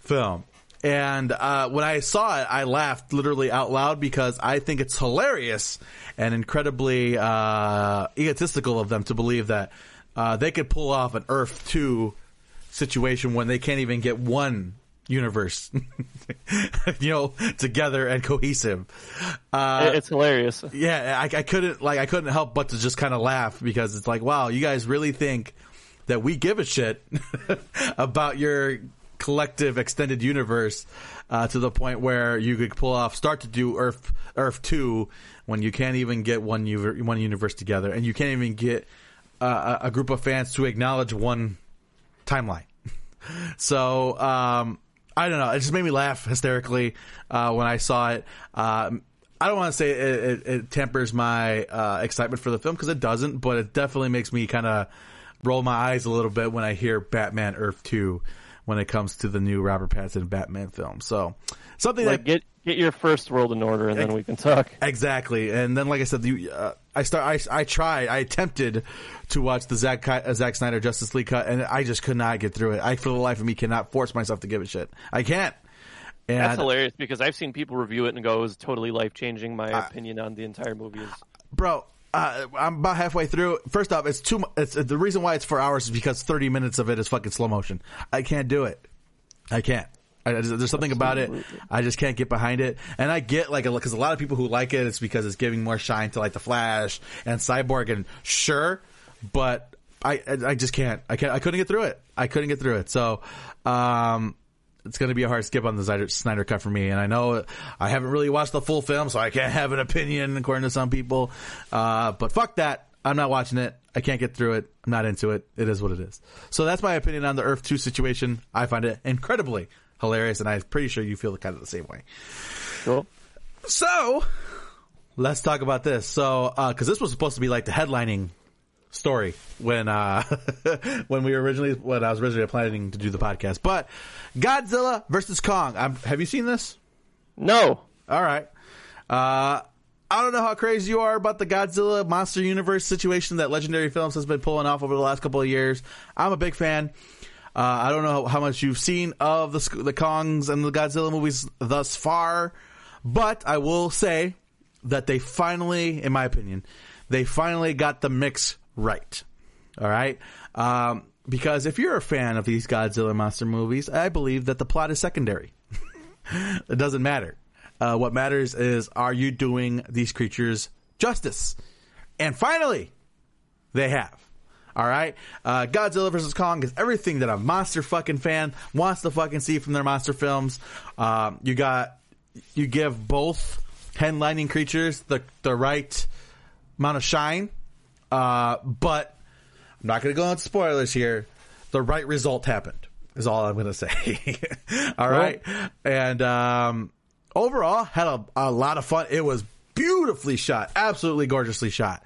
film. And uh, when I saw it, I laughed literally out loud because I think it's hilarious and incredibly uh, egotistical of them to believe that uh, they could pull off an Earth 2 situation when they can't even get one universe, you know, together and cohesive. Uh,
it's hilarious.
yeah, I, I couldn't like I couldn't help but to just kind of laugh because it's like, wow, you guys really think that we give a shit about your collective extended universe uh, to the point where you could pull off start to do Earth Earth two when you can't even get one uver- one universe together and you can't even get uh, a a group of fans to acknowledge one timeline. So um, I don't know. It just made me laugh hysterically uh, when I saw it. Um, I don't want to say it, it, it tempers my uh, excitement for the film because it doesn't, but it definitely makes me kind of roll my eyes a little bit when I hear Batman Earth Two when it comes to the new Robert Pattinson Batman film. So something
Like
that
get get your first world in order, and then we can talk.
Exactly, and then like I said, you, uh, I start. I, I tried. I attempted to watch the Zack uh, Zack Snyder Justice League cut, and I just could not get through it. I, for the life of me, cannot force myself to give a shit. I can't. And
That's hilarious because I've seen people review it and go, "It was totally life changing." My opinion on the entire movie is
bro, uh, I'm about halfway through. First off, it's too. It's the reason why it's four hours is because 30 minutes of it is fucking slow motion. I can't do it. I can't. I, there's something about it. I just can't get behind it. And I get like because a lot of people who like it, it's because it's giving more shine to like the Flash and Cyborg, and sure, but I I I just can't. I can't. I couldn't get through it. I couldn't get through it. So, um. It's going to be a hard skip on the Snyder, Snyder cut for me, and I know I haven't really watched the full film, so I can't have an opinion according to some people. Uh, but fuck that, I'm not watching it. I can't get through it. I'm not into it. It is what it is. So that's my opinion on the Earth 2 situation. I find it incredibly hilarious, and I'm pretty sure you feel kind of the same way.
cool.
So let's talk about this. So, uh, cause this was supposed to be like the headlining story when uh when we were originally when I was originally planning to do the podcast. But Godzilla versus Kong. I'm, have you seen this?
No.
All right. Uh I don't know how crazy you are about the Godzilla Monster Universe situation that Legendary Films has been pulling off over the last couple of years. I'm a big fan. Uh, I don't know how much you've seen of the the Kongs and the Godzilla movies thus far, but I will say that they finally, in my opinion, they finally got the mix right. All right. Um, because if you're a fan of these Godzilla monster movies, I believe that the plot is secondary. it doesn't matter. Uh, what matters is are you doing these creatures justice? And finally, they have. All right, uh, Godzilla vs Kong is everything that a monster fucking fan wants to fucking see from their monster films. Um, you got you give both headlining creatures the the right amount of shine, uh, but I'm not going to go on spoilers here. The right result happened is all I'm going to say. all right, and um, overall had a, a lot of fun. It was beautifully shot, absolutely gorgeously shot.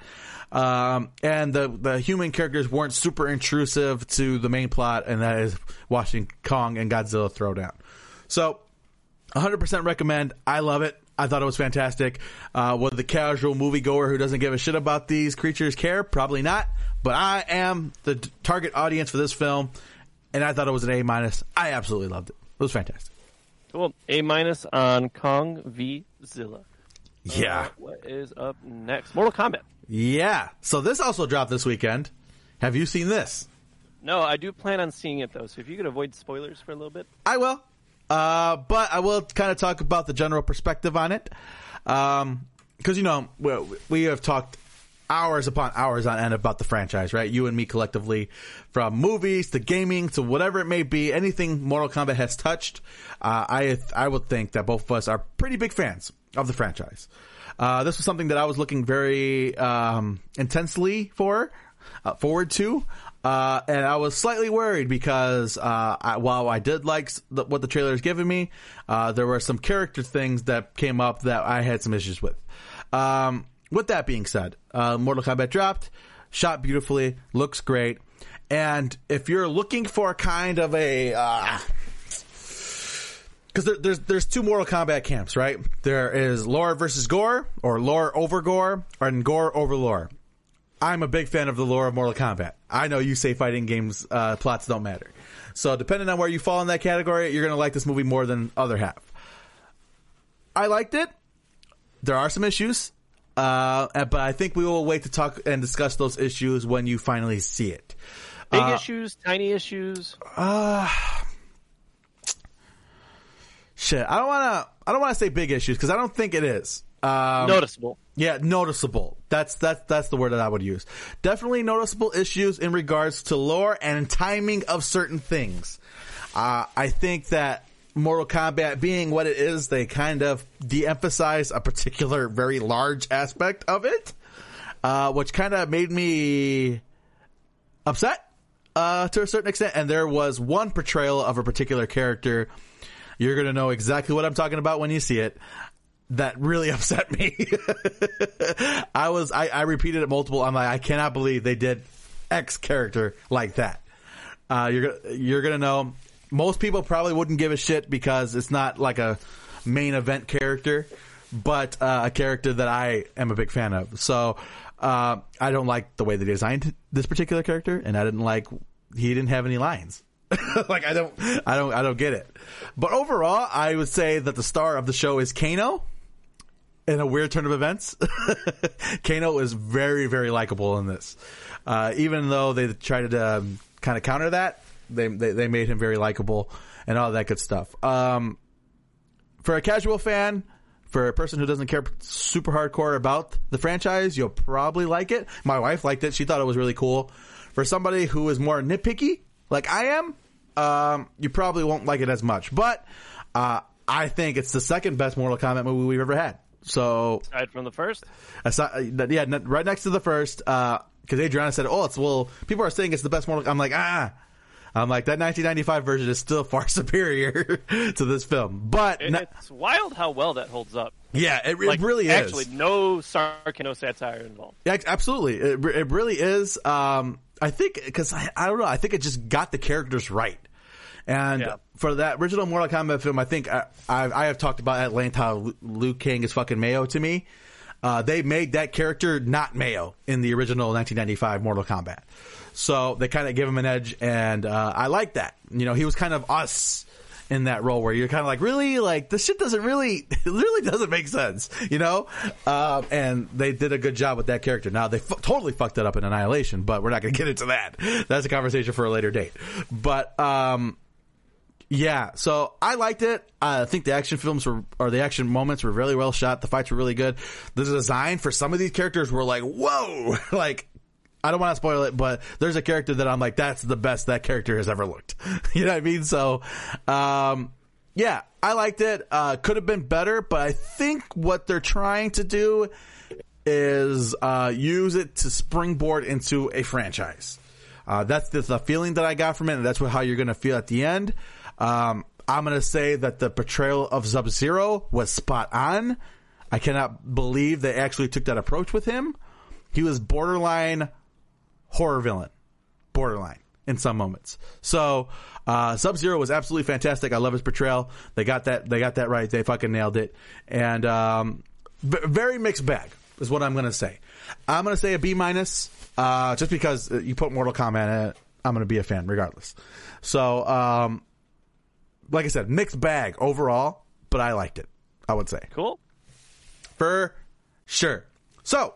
Um, and the, the human characters weren't super intrusive to the main plot, and that is watching Kong and Godzilla throw down. So, 100% recommend. I love it. I thought it was fantastic. Uh, would the casual moviegoer who doesn't give a shit about these creatures care? Probably not. But I am the target audience for this film, and I thought it was an A minus. I absolutely loved it. It was fantastic.
Cool. A minus on Kong v Zilla.
Yeah.
Uh, what is up next? Mortal Kombat.
Yeah. So this also dropped this weekend. Have you seen this?
No, I do plan on seeing it though. So if you could avoid spoilers for a little bit.
I will. Uh, but I will kind of talk about the general perspective on it. Um, cause you know, we, we have talked hours upon hours on end about the franchise, right? You and me collectively, from movies to gaming to whatever it may be, anything Mortal Kombat has touched, uh, I I would think that both of us are pretty big fans of the franchise. Uh, this was something that I was looking very um, intensely for, uh, forward to. Uh, and I was slightly worried because uh, I, while I did like the, what the trailer has given me, uh, there were some character things that came up that I had some issues with. Um, with that being said, uh, Mortal Kombat dropped, shot beautifully, looks great, and if you're looking for kind of a because there, there's there's two Mortal Kombat camps, right? There is lore versus gore, or lore over gore, and gore over lore. I'm a big fan of the lore of Mortal Kombat. I know you say fighting games uh, plots don't matter, so depending on where you fall in that category, you're gonna like this movie more than other half. I liked it. There are some issues, uh, but I think we will wait to talk and discuss those issues when you finally see it.
Big
Uh,
issues, tiny issues. Ah.
Shit, I don't want to. I don't want to say big issues because I don't think it is. Um,
noticeable.
Yeah, noticeable. That's that's that's the word that I would use. Definitely noticeable issues in regards to lore and timing of certain things. Uh, I think that Mortal Kombat being what it is, they kind of de-emphasize a particular very large aspect of it, uh, which kind of made me upset uh, to a certain extent. And there was one portrayal of a particular character. You're going to know exactly what I'm talking about when you see it. That really upset me. I was, I, I repeated it multiple. I'm like, I cannot believe they did X character like that. Uh, you're, gonna- you're to know. Most people probably wouldn't give a shit because it's not like a main event character, but uh, a character that I am a big fan of. So, uh, I don't like the way they designed this particular character, and I didn't like he didn't have any lines. like I don't, I don't, I don't get it. But overall, I would say that the star of the show is Kano. In a weird turn of events, Kano is very, very likable in this. Uh, even though they tried to um, kind of counter that, they, they they made him very likable and all that good stuff. Um, for a casual fan, for a person who doesn't care super hardcore about the franchise, you'll probably like it. My wife liked it; she thought it was really cool. For somebody who is more nitpicky, like I am, um, you probably won't like it as much. But uh, I think it's the second best Mortal Kombat movie we've ever had. So,
Aside from the first.
aside, uh, yeah, right next to the first, because Adriana said, "Oh, it's well." People are saying it's the best Mortal. I'm like, ah. I'm like that 1995 version is still far superior to this film, but
It- it's wild how well that holds up.
Yeah, it, it
Like,
really is.
Actually, no sarcasm, no satire involved.
Yeah, absolutely. It, it really is. Um, I think because I, I don't know. I think it just got the characters right. And
Yeah.
for that original Mortal Kombat film, I think I, I, I have talked about at length how Lu- Liu Kang is fucking Mayo to me. Uh, they made that character not Mayo in the original 1995 Mortal Kombat. So they kind of give him an edge, and uh, I like that. You know, he was kind of us in that role where you're kind of like, really, like this shit doesn't really, it really doesn't make sense, you know. Um, and they did a good job with that character. Now they fu- totally fucked it up in Annihilation, but we're not going to get into that. That's a conversation for a later date. But um, yeah, so I liked it. I think the action films were, or the action moments were really well shot. The fights were really good. The design for some of these characters were like, whoa, like. I don't want to spoil it, but there's a character that I'm like, that's the best that character has ever looked. you know what I mean? So, um, yeah, I liked it. Uh, could have been better, but I think what they're trying to do is uh, use it to springboard into a franchise. Uh, that's the, the feeling that I got from it, and that's what, how you're to feel at the end. Um, I'm going to say that the portrayal of Sub Zero was spot on. I cannot believe they actually took that approach with him. He was borderline horror villain, borderline in some moments. So uh, Sub Zero was absolutely fantastic. I love his portrayal. They got that. They got that right. They fucking nailed it. And um, v- very mixed bag is what I'm going to say. I'm going to say a B minus, uh, just because uh, you put Mortal Kombat in it. I'm going to be a fan regardless. So, um, like I said, mixed bag overall, but I liked it. I would say
Cool.
for sure. So,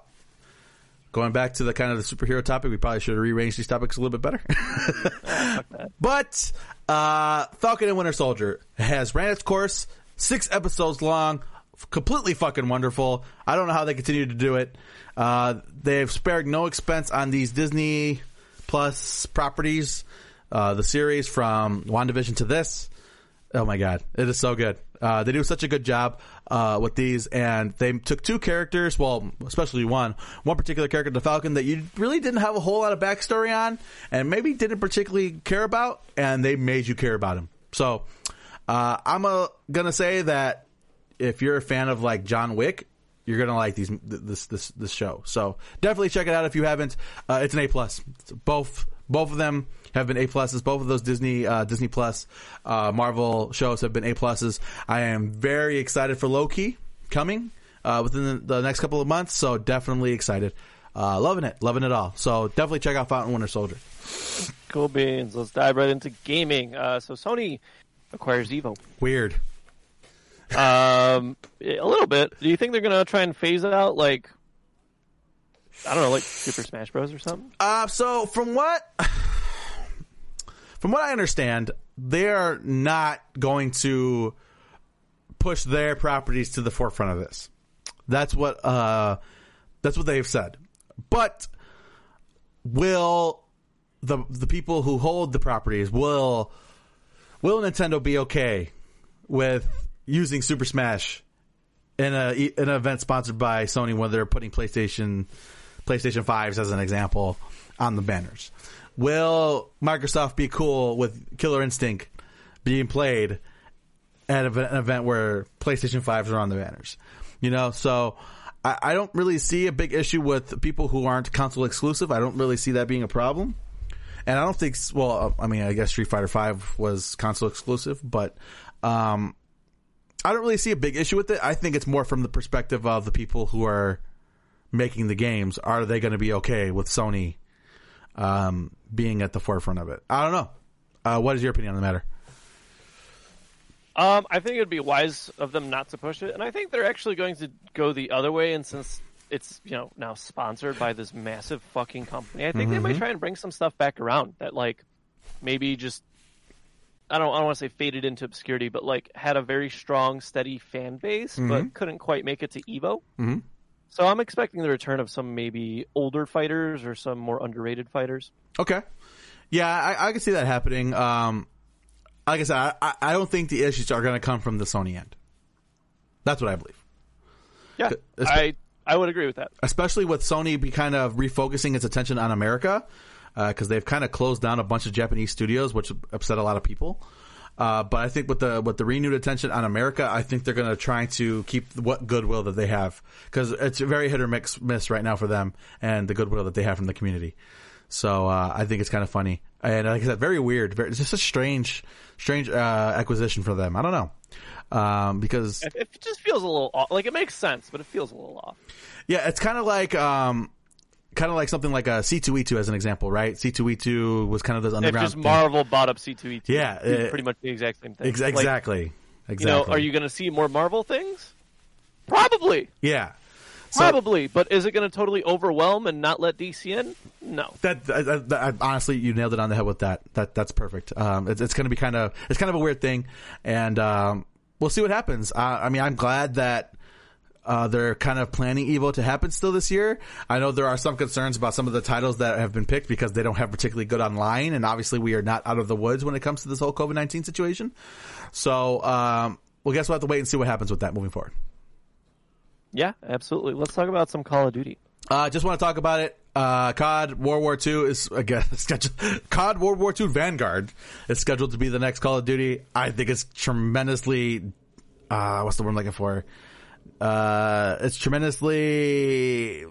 going back to the kind of the superhero topic, we probably should have rearranged these topics a little bit better. but uh, Falcon and Winter Soldier has ran its course, six episodes long, completely fucking wonderful. I don't know how they continue to do it. Uh, they've spared no expense on these Disney Plus properties. Uh, the series from WandaVision to this. Oh my god, it is so good. Uh, they do such a good job uh, with these, and they took two characters, well, especially one, one particular character, the Falcon, that you really didn't have a whole lot of backstory on, and maybe didn't particularly care about, and they made you care about him. So, uh, I'm uh gonna say that if you're a fan of like John Wick, you're gonna like these this this this show. So definitely check it out if you haven't. Uh, it's an A plus. Both both of them have been A pluses. Both of those Disney uh, Disney Plus uh, Marvel shows have been A pluses. I am very excited for Loki coming uh, within the, the next couple of months. So definitely excited. Uh, loving it, loving it all. So definitely check out Falcon Winter Soldier.
Cool beans. Let's dive right into gaming. Uh, so Sony acquires Evo.
Weird.
Um, a little bit. Do you think they're gonna try and phase it out like I don't know, like Super Smash Bros. or something?
Uh, so from what from what I understand, they are not going to push their properties to the forefront of this. That's what uh, that's what they've said. But will the the people who hold the properties will will Nintendo be okay with using Super Smash in a in an event sponsored by Sony when they're putting PlayStation PlayStation 5s as an example on the banners. Will Microsoft be cool with Killer Instinct being played at an event where PlayStation 5s are on the banners? You know, so I, I don't really see a big issue with people who aren't console exclusive. I don't really see that being a problem. And I don't think, well, I mean, I guess Street Fighter 5 was console exclusive, but um, I don't really see a big issue with it. I think it's more from the perspective of the people who are making the games. Are they going to be okay with Sony um, being at the forefront of it? I don't know. Uh, what is your opinion on the matter?
Um, I think it'd be wise of them not to push it, and I think they're actually going to go the other way. And since it's you know now sponsored by this massive fucking company, I think they might try and bring some stuff back around that like maybe just I don't I don't want to say faded into obscurity, but like had a very strong, steady fan base, but couldn't quite make it to Evo.
Mhm.
So I'm expecting the return of some maybe older fighters or some more underrated fighters.
Okay. Yeah, I, I can see that happening. Um, like I said, I- I, don't think the issues are going to come from the Sony end. That's what I believe.
Yeah,
Espe-
I I would agree with that.
especially with Sony be kind of refocusing its attention on America because they've kind of closed down a bunch of Japanese studios, which upset a lot of people. Uh, but I think with the with the renewed attention on America, I think they're going to try to keep what goodwill that they have because it's a very hit or mix miss right now for them and the goodwill that they have from the community. So uh, I think it's kind of funny and like I said, very weird. Very, it's just a strange, strange uh, acquisition for them. I don't know um, because
It, it just feels a little off. Like it makes sense, but it feels a little off.
yeah, it's kind of like. Um, Kind of like something like a C2E2 as an example, right? C2E2 was kind of this
If
underground.
just
thing.
Marvel bought up C2E2,
Yeah, uh,
pretty much the exact same thing.
Ex-
Like,
exactly. exactly.
you know, are you going to see more Marvel things? Probably,
Yeah. So-
probably. But is it going to totally overwhelm and not let DC in? No.
That, that, that- honestly, you nailed it on the head with that. That that's perfect. Um, it's, it's going to be kind of it's kind of a weird thing, and um, we'll see what happens. Uh, I mean, I'm glad that uh, they're kind of planning Evo to happen still this year. I know there are some concerns about some of the titles that have been picked because they don't have particularly good online, and obviously we are not out of the woods when it comes to this whole COVID nineteen situation. So, um, well, guess we'll have to wait and see what happens with that moving forward.
Yeah, absolutely. Let's talk about some Call of Duty.
Uh, just want to talk about it. Uh, COD World War II is again scheduled. COD World War II Vanguard is scheduled to be the next Call of Duty. I think it's tremendously. Uh, what's the word I'm looking for? Uh, it's tremendously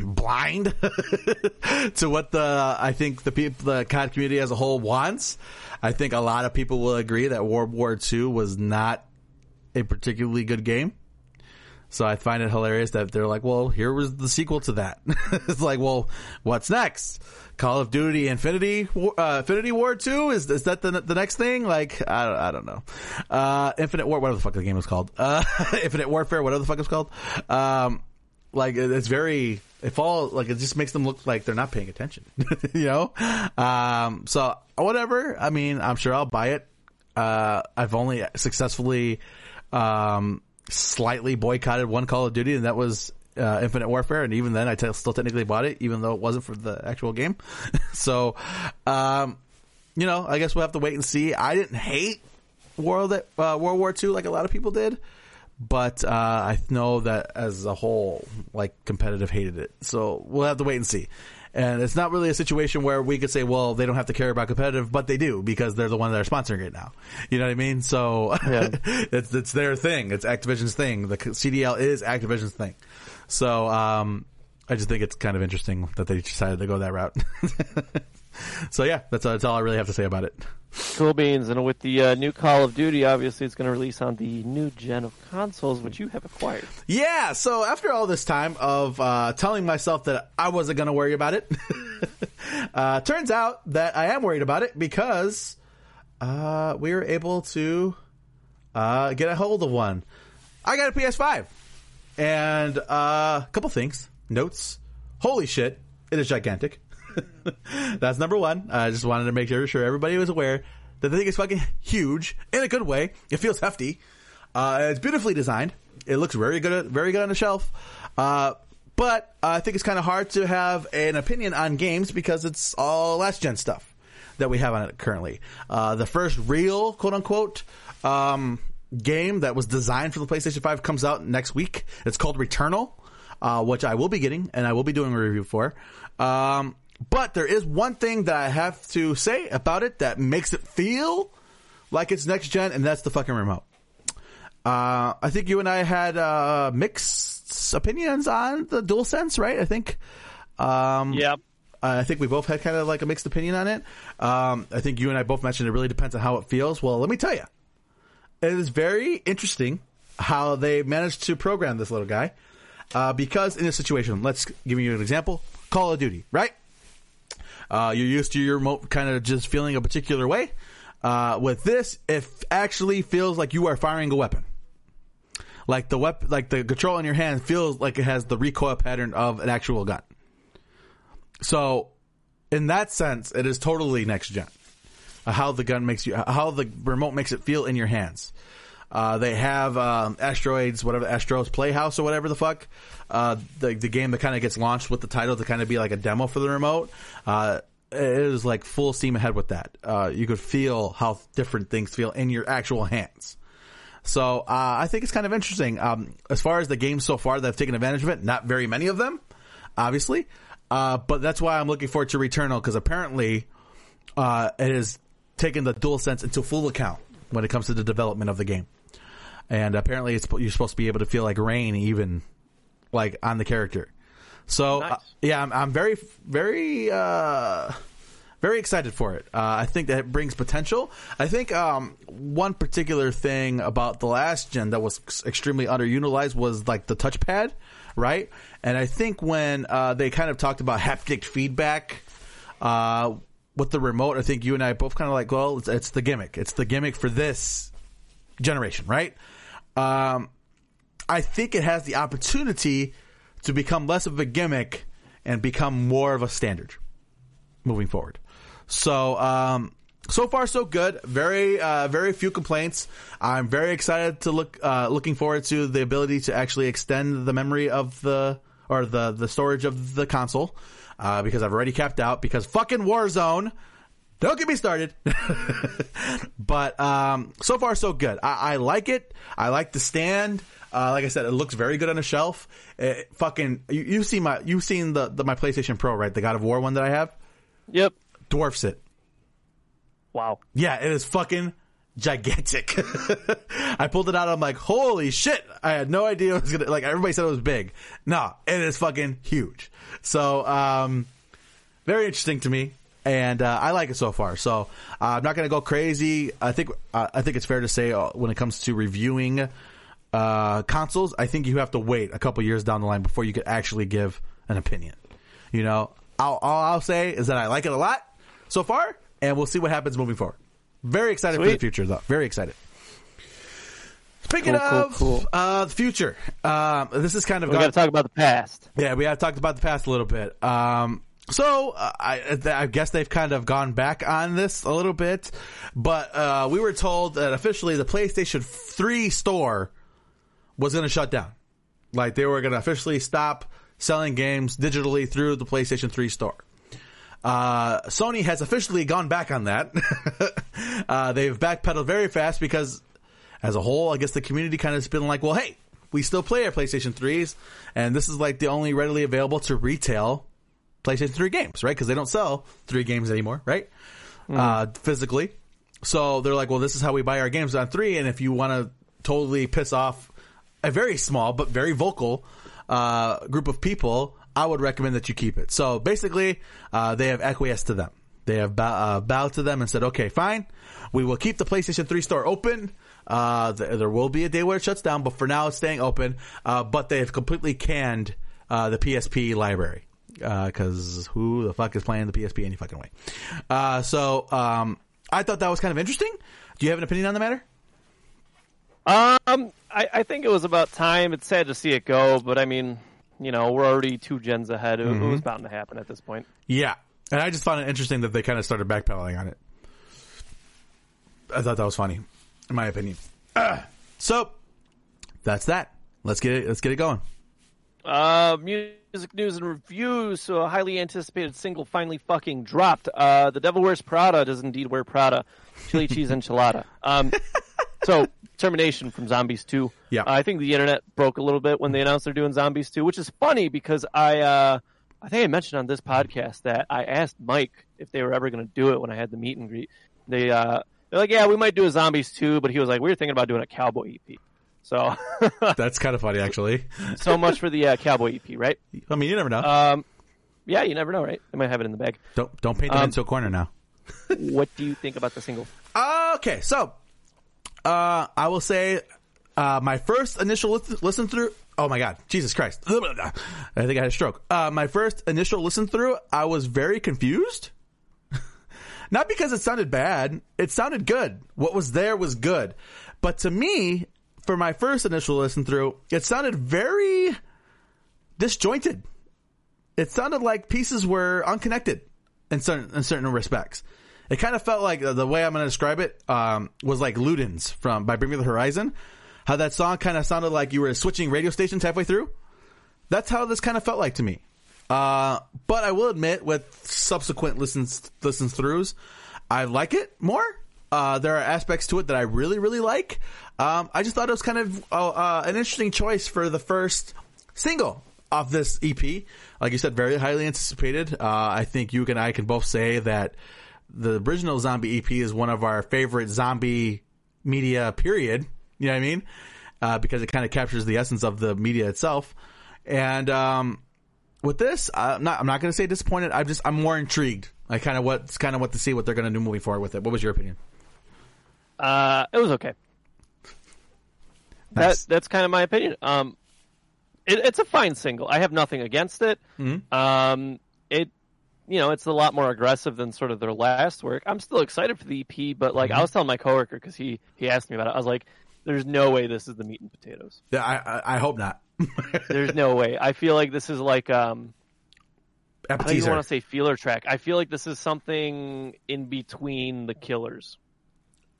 blind to what the I think the people the COD community as a whole wants. I think a lot of people will agree that World War II was not a particularly good game. So I find it hilarious that they're like, well, here was the sequel to that. it's like, well, what's next? Call of Duty Infinity, uh, Infinity War 2? Is, is that the, the next thing? Like, I don't, I don't know. Uh, Infinite War, whatever the fuck the game was called. Uh, Infinite Warfare, whatever the fuck it's called. Um, like, it's very, it fall, like, it just makes them look like they're not paying attention. you know? Um, so whatever. I mean, I'm sure I'll buy it. Uh, I've only successfully, um, slightly boycotted one Call of Duty, and that was uh, Infinite Warfare. And even then, I t- still technically bought it, even though it wasn't for the actual game. so, um, you know, I guess we'll have to wait and see. I didn't hate World uh, World War II like a lot of people did, but uh, I know that as a whole, like competitive hated it. So we'll have to wait and see. And it's not really a situation where we could say, well, they don't have to care about competitive, but they do because they're the one that are sponsoring it now. You know what I mean? So it's it's their thing. It's Activision's thing. The CDL is Activision's thing. So um, I just think it's kind of interesting that they decided to go that route. so yeah, that's, that's all I really have to say about it.
Cool beans. And with the uh, new Call of Duty, obviously, it's going to release on the new gen of consoles, which you have acquired.
Yeah, so after all this time of uh, telling myself that I wasn't going to worry about it, uh, turns out that I am worried about it because uh, we were able to uh, get a hold of one. I got a PS5. And uh, a couple things. Notes. Holy shit, it is gigantic. That's number one. I just wanted to make sure, sure everybody was aware that the thing is fucking huge in a good way. It feels hefty. Uh, it's beautifully designed. It looks very good, very good on the shelf. Uh, but I think it's kind of hard to have an opinion on games because it's all last gen stuff that we have on it currently. Uh, the first real quote unquote um, game that was designed for the PlayStation 5 comes out next week. It's called Returnal, uh, which I will be getting and I will be doing a review for. Um, but there is one thing that I have to say about it that makes it feel like it's next gen, and that's the fucking remote. Uh, I think you and I had uh, mixed opinions on the DualSense, right? I think. Um,
Yeah.
I think we both had kind of like a mixed opinion on it. Um, I think you and I both mentioned it really depends on how it feels. Well, let me tell you, it is very interesting how they managed to program this little guy. Uh, because in this situation, let's give you an example: Call of Duty, right? Uh, you're used to your remote kind of just feeling a particular way. Uh, with this, it actually feels like you are firing a weapon. Like the weapon, like the control in your hand feels like it has the recoil pattern of an actual gun. So, in that sense, it is totally next gen. How the gun makes you, how the remote makes it feel in your hands. Uh, they have um, asteroids, whatever Astros Playhouse or whatever the fuck. Uh, the the game that kind of gets launched with the title to kind of be like a demo for the remote. Uh, it is like full steam ahead with that. Uh, you could feel how different things feel in your actual hands. So uh, I think it's kind of interesting. Um, as far as the games so far that have taken advantage of it, not very many of them, obviously. Uh, but that's why I'm looking forward to Returnal because apparently uh, it has taken the DualSense into full account. when it comes to the development of the game. And apparently, it's you're supposed to be able to feel like rain even like on the character. So
Nice.
uh, yeah, I'm, I'm very very uh, very excited for it. Uh, I think that it brings potential. I think um, one particular thing about the last gen that was extremely underutilized was like the touchpad, right? And I think when uh, they kind of talked about haptic feedback uh, with the remote, I think you and I both kind of like, well, it's, it's the gimmick. It's the gimmick for this generation, right? Um, I think it has the opportunity to become less of a gimmick and become more of a standard moving forward. So, um, so far so good. Very, uh, very few complaints. I'm very excited to look, uh, looking forward to the ability to actually extend the memory of the, or the, the storage of the console, uh, because I've already capped out because fucking Warzone. Don't get me started. but um, so far, so good. I, I like it. I like the stand. Uh, like I said, it looks very good on a shelf. It, fucking, you, you've seen my, you've seen the, the my PlayStation Pro, right? The God of War one that I have
Yep.
dwarfs it.
Wow.
Yeah, it is fucking gigantic. I pulled it out. I'm like, holy shit! I had no idea it was gonna. Like everybody said, it was big. No, it is fucking huge. So, um, very interesting to me, and uh, I like it so far. So uh, I'm not gonna go crazy. I think uh, I think it's fair to say uh, when it comes to reviewing uh, consoles, I think you have to wait a couple years down the line before you could actually give an opinion. You know, all, all I'll say is that I like it a lot so far, and we'll see what happens moving forward. Very excited for the future, though. Very excited. Speaking
Cool, cool,
of
cool.
Uh, the future, um, this is kind of
We got to talk about the past.
yeah, we have talked about the past a little bit. Um, so uh, I, I guess they've kind of gone back on this a little bit, but uh, we were told that officially the PlayStation 3 store was going to shut down. Like they were going to officially stop selling games digitally through the PlayStation 3 store. Uh, Sony has officially gone back on that. uh, they've backpedaled very fast because, as a whole, I guess the community kind of has been like, well, hey, we still play our PlayStation 3s, and this is like the only readily available to retail PlayStation 3 games, right? Because they don't sell three games anymore, right? Uh, physically. So they're like, well, this is how we buy our games on three, and if you want to totally piss off a very small but very vocal uh, group of people, I would recommend that you keep it. So basically, uh, they have acquiesced to them. They have bow, uh, bowed to them and said, okay, fine. We will keep the PlayStation 3 store open. Uh, th- there will be a day where it shuts down, but for now it's staying open. Uh, but they have completely canned uh, the PSP library. Because who the fuck is playing the PSP any fucking way? Uh, so um, I thought that was kind of interesting. Do you have an opinion on the matter?
Um, I, I think it was about time. It's sad to see it go, but I mean, you know, we're already two gens ahead. It, it was bound to happen at this point.
Yeah. And I just found it interesting that they kind of started backpedaling on it. I thought that was funny, in my opinion. Ah. so that's that. Let's get it. Let's get it going.
Uh, music news and reviews. So a highly anticipated single finally fucking dropped. Uh, The Devil Wears Prada does indeed wear Prada. Chili cheese enchilada. Um, so termination from Zombies 2.
Yeah.
I think the internet broke a little bit when they announced they're doing Zombies 2, which is funny because I, uh, I think I mentioned on this podcast that I asked Mike if they were ever going to do it when I had the meet and greet. They, uh, they're like, yeah, we might do a Zombies 2, but he was like, we were thinking about doing a Cowboy EP. So,
That's kind of funny, actually.
so much for the uh, Cowboy EP, right?
I mean, you never know.
Um, yeah, you never know, right? They might have it in the bag.
don't don't paint them
um,
into a corner now.
what do you think about the single?
Okay, so uh, I will say uh, my first initial listen, listen through. Oh my god, Jesus Christ! I think I had a stroke. Uh, my first initial listen through, I was very confused. Not because it sounded bad; it sounded good. What was there was good, but to me, for my first initial listen through, it sounded very disjointed. It sounded like pieces were unconnected in certain in certain respects. It kind of felt like the, way I'm going to describe it um, was like Ludens from by Bring Me the Horizon. How that song kind of sounded like you were switching radio stations halfway through. That's how this kind of felt like to me. Uh, but I will admit, with subsequent listens listens throughs, I like it more. Uh, there are aspects to it that I really, really like. Um, I just thought it was kind of uh, uh, an interesting choice for the first single of this EP. Like you said, very highly anticipated. Uh, I think you and I can both say that the original Zombie EP is one of our favorite zombie media. Period. You know what I mean? Uh, because it kind of captures the essence of the media itself. And um, with this, I'm not. I'm not going to say disappointed. I'm just. I'm more intrigued. I kind of what's kind of what to see what they're going to do moving forward with it. What was your opinion?
Uh, it was okay.
Nice.
That that's kind of my opinion. Um, it, it's a fine single. I have nothing against it.
Mm-hmm.
Um, it, you know, it's a lot more aggressive than sort of their last work. I'm still excited for the EP, but like I was telling my coworker because he he asked me about it. I was like, "There's no way this is the meat and potatoes.
Yeah, I, I, I hope not.
There's no way. I feel like this is like um, I don't even want to say feeler track. I feel like this is something in between the Killers,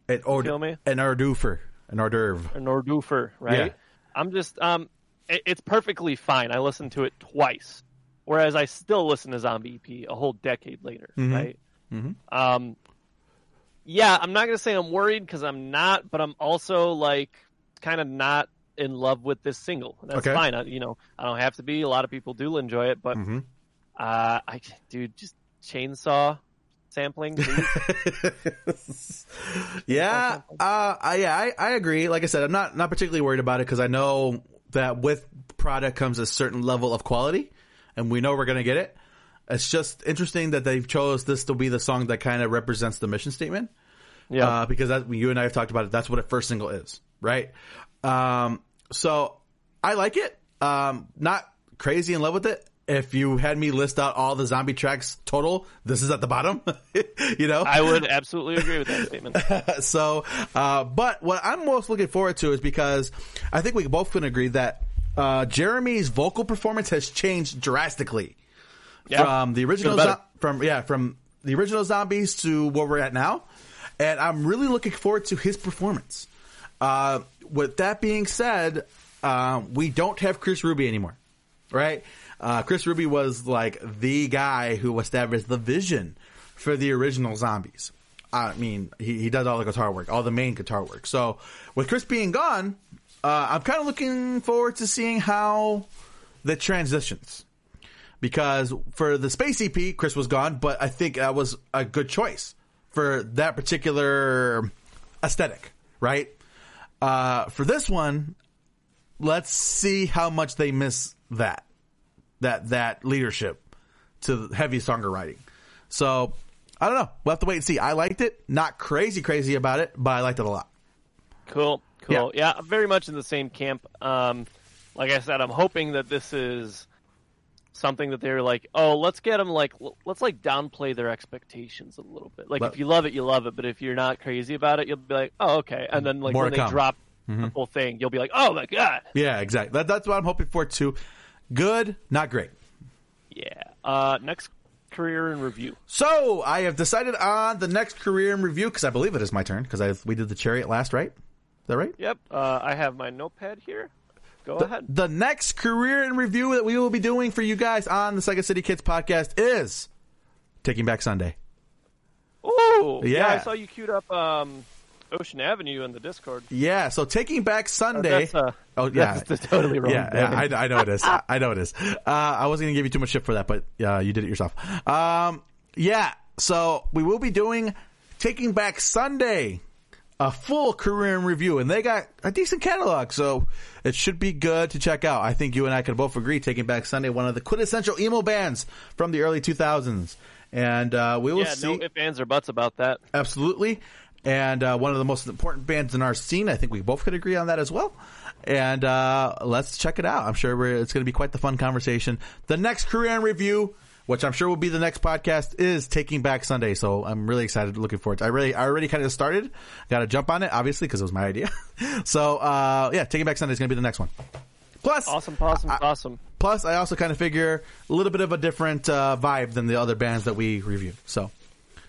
An hors,
feel me?
an d'oeuvre. An hors d'oeuvre.
an hors d'oeuvre, right?
Yeah.
I'm just um, it, it's perfectly fine. I listened to it twice, whereas I still listen to Zombie EP a whole decade later,
Mhm.
right?
Mhm.
Um, yeah, I'm not gonna say I'm worried because I'm not, but I'm also like kind of not in love with this single. That's
Okay.
fine. I, you know, I don't have to be. A lot of people do enjoy it, but
Mhm.
uh, I dude, just chainsaw sampling.
yeah, uh, I, yeah, I, I agree. Like I said, I'm not not particularly worried about it because I know that with product comes a certain level of quality, and we know we're gonna get it. It's just interesting that they've chose this to be the song that kind of represents the mission statement.
yeah,
uh, because that, you and I have talked about it. That's what a first single is, right? Um, so I like it. Um, not crazy in love with it. If you had me list out all the zombie tracks total, this is at the bottom. you know,
I would absolutely agree with that statement.
so, uh, but what I'm most looking forward to is because I think we both can agree that uh, Jeremy's vocal performance has changed drastically
Yeah.
from the original zo- from yeah from the original zombies to where we're at now, and I'm really looking forward to his performance. Uh, with that being said, uh, we don't have Chris Rubey anymore, right? Uh, Chris Rubey was like the guy who established the vision for the original zombies. I mean, he, he does all the guitar work, all the main guitar work. So with Chris being gone, uh, I'm kind of looking forward to seeing how the transitions because for the space EP, Chris was gone, but I think that was a good choice for that particular aesthetic, right? Uh, for this one, let's see how much they miss that, that, that leadership to heavy songwriting. So I don't know. We'll have to wait and see. I liked it. Not crazy, crazy about it, but I liked it a lot.
Cool, cool. Yeah. I'm very much in the same camp. Um, like I said, I'm hoping that this is something that they're like, oh, let's get them like, let's like downplay their expectations a little bit. Like,
Let-
if you love it, you love it, but if you're not crazy about it, you'll be like, oh, okay. And then like when they
come. Mm-hmm.
drop the whole thing, you'll be like, oh my god,
Yeah, exactly. That, that's what I'm hoping for too. Good, not great.
yeah. Uh, next career in review.
So I have decided on the next career in review because I believe it is my turn because I we did the chariot last, right? Is that right?
Yep. Uh, I have my notepad here. Go ahead.
The next career in review that we will be doing for you guys on the Sega City Kids podcast is Taking Back Sunday.
Oh, yeah.
Yeah.
I saw you queued up um, Ocean Avenue in the Discord.
Yeah, so Taking Back Sunday.
That's, uh,
oh yeah,
that's totally wrong.
yeah, yeah. I, I know it is. I know it is. Uh, I wasn't gonna give you too much shit for that, but uh, you did it yourself. Um, yeah. So we will be doing Taking Back Sunday, a full career in review, and they got a decent catalog, so it should be good to check out. I think you and I could both agree. Taking Back Sunday, one of the quintessential emo bands from the early 2000s, and uh, we will
Yeah,
see.
no ifs, ands, or buts about that.
Absolutely. And uh, one of the most important bands in our scene. I think we both could agree on that as well. And uh, let's check it out. I'm sure we're, it's going to be quite the fun conversation. The next career in review, which I'm sure will be the next podcast, is Taking Back Sunday. So I'm really excited, looking forward to. it. I really, I already kind of started. Got to jump on it, obviously, because it was my idea. so uh, yeah, Taking Back Sunday is going to be the next one. Plus,
Awesome, awesome,
I-
awesome.
plus, I also kind of figure a little bit of a different uh, vibe than the other bands that we review. So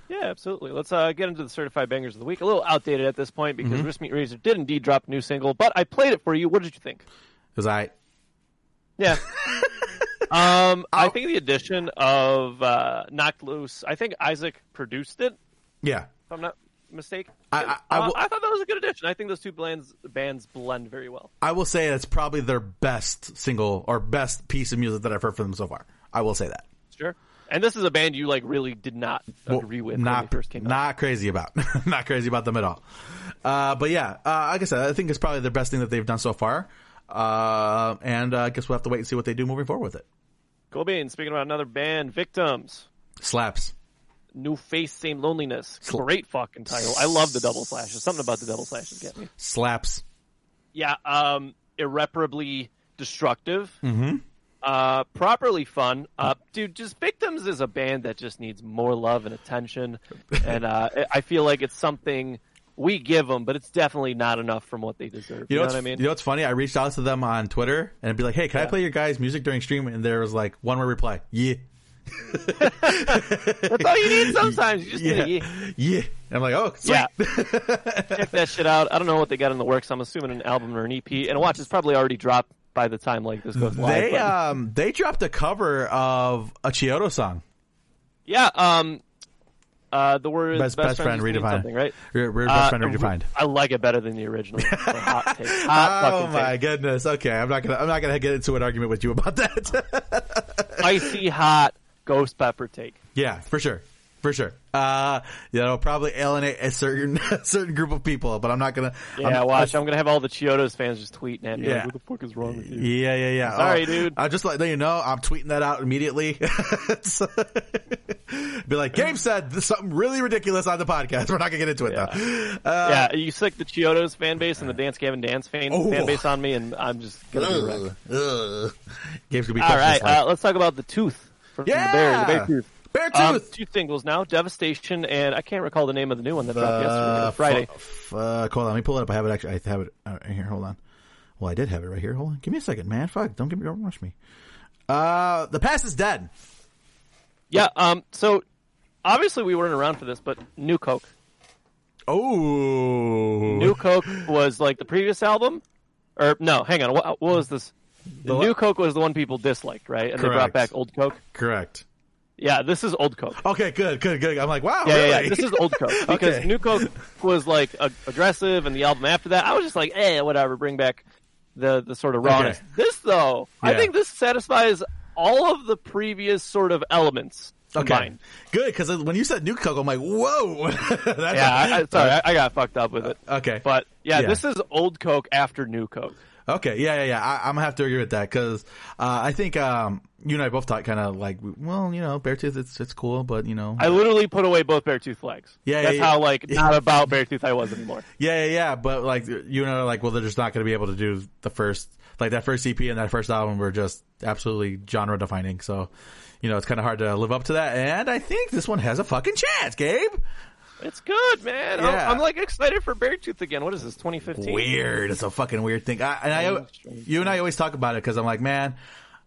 Yeah, absolutely. Let's uh, get into the certified bangers of the week. A little outdated at this point because
Mm-hmm.
Wristmeetrazor did indeed drop a new single, but I played it for you. What did you think?
because I
Yeah. um, I think the addition of uh, Knocked Loose. I think Isaac produced it.
yeah.
If I'm not mistaken.
I- I- I
Uh, I thought that was a good addition. I think those two bands bands blend very well.
I will say that's probably their best single or best piece of music that I've heard from them so far. I will say that.
Sure. And this is a band you like really did not
Well,
agree with when
not
they first came out.
not crazy about, not crazy about them at all. Uh, but yeah, uh, like I said, I think it's probably the best thing that they've done so far. Uh, and uh, I guess we'll have to wait and see what they do moving forward with it.
Cobain, speaking about another band, Victims.
Slaps.
New face, same loneliness. Great fucking title. I love the double slashes. Something about the double slashes get me.
Slaps.
Yeah, um, irreparably destructive. Mm-hmm. Uh, properly fun. Uh, dude, just Victims is a band that just needs more love and attention, and uh, I feel like it's something we give them, but it's definitely not enough from what they deserve. You, know,
what's,
what I mean?
You know what's funny? I reached out to them on Twitter and be like, "Hey, can I play your guys' music during stream?" And there was like one word reply, "Yeah,
That's all you need sometimes. You just
yeah,
need to
yeah." I'm like, "Oh, sweet."
Yeah. check that shit out. I don't know what they got in the works. I'm assuming an album or an EP. And watch, it's probably already dropped by the time like this goes live.
they
but-
um they dropped a cover of a Chiodo song.
yeah, um, uh, the word
Best- best friend
just means
redefined.
something, right?
Re- re-
Uh,
best friend redefined.
I like it better than the original. The hot take. Hot
oh my
take.
goodness. Okay, I'm not gonna I'm not gonna get into an argument with you about that.
Icy hot ghost pepper take.
yeah, for sure, for sure. Uh, you know, probably alienate a certain a certain group of people, but I'm not gonna.
Yeah,
I'm,
watch. I'm gonna have all the Chiodos fans just tweeting at me.
Yeah.
Like, what the fuck is wrong with you?
Yeah, yeah, yeah.
Sorry,
Oh,
dude.
I just let you know I'm tweeting that out immediately. Be like, Gabe said something really ridiculous on the podcast. We're not gonna get into it
Yeah.
though. Uh,
yeah, you sick the Chiodos fan base and the Dance Gavin Dance fan,
Oh.
fan base on me, and I'm just gonna be wrecked.
Gabe's gonna be
All right, uh, let's talk about the Tooth from
yeah,
the Bear, the Bear Tooth.
Bear
Um,
Tooth.
two singles now, Devastation, and I can't recall the name of the new one that dropped yesterday,
Uh,
Friday.
fu- uh, hold on, let me pull it up. I have it actually. I have it uh, right here. Hold on. Well, I did have it right here. Hold on. Give me a second, man. Fuck. Don't give me. Don't rush me. Uh, the past is dead.
Yeah, um, so obviously we weren't around for this, but New Coke.
Oh,
New Coke was like the previous album, or no? Hang on, what, what was this? The
The-
New Coke was the one people disliked, right? And they brought back Old Coke.
correct.
Yeah, this is Old Coke.
Okay, good, good, good. I'm like, wow,
Yeah,
really?
yeah, yeah. This is Old Coke because
Okay.
New Coke was like a- aggressive, and the album after that, I was just like, eh, whatever. Bring back the the sort of rawness.
Okay.
This though, I think this satisfies all of the previous sort of elements
okay, good. Because when you said New Coke, I'm like, whoa.
Yeah, I, I, sorry, I, I got fucked up with it.
Okay,
But yeah,
Yeah.
this is Old Coke after New Coke.
Okay, yeah, yeah, yeah. I, I'm gonna have to agree with that because uh, I think um, you and I both thought kind of like, well, you know, Beartooth, it's it's cool, but you know,
I literally put away both Beartooth flags.
Yeah,
that's
yeah,
how
yeah.
like not about Beartooth I was anymore.
yeah, yeah, yeah. But like, you know, like, well, they're just not gonna be able to do the first, like that first EP and that first album were just absolutely genre defining. So, you know, it's kind of hard to live up to that. And I think this one has a fucking chance, Gabe.
It's good, man. I'm- I'm, like excited for Beartooth again. What is this? 2015.
Weird. It's a fucking weird thing. I, and I, you and I always talk about it because I'm like, man.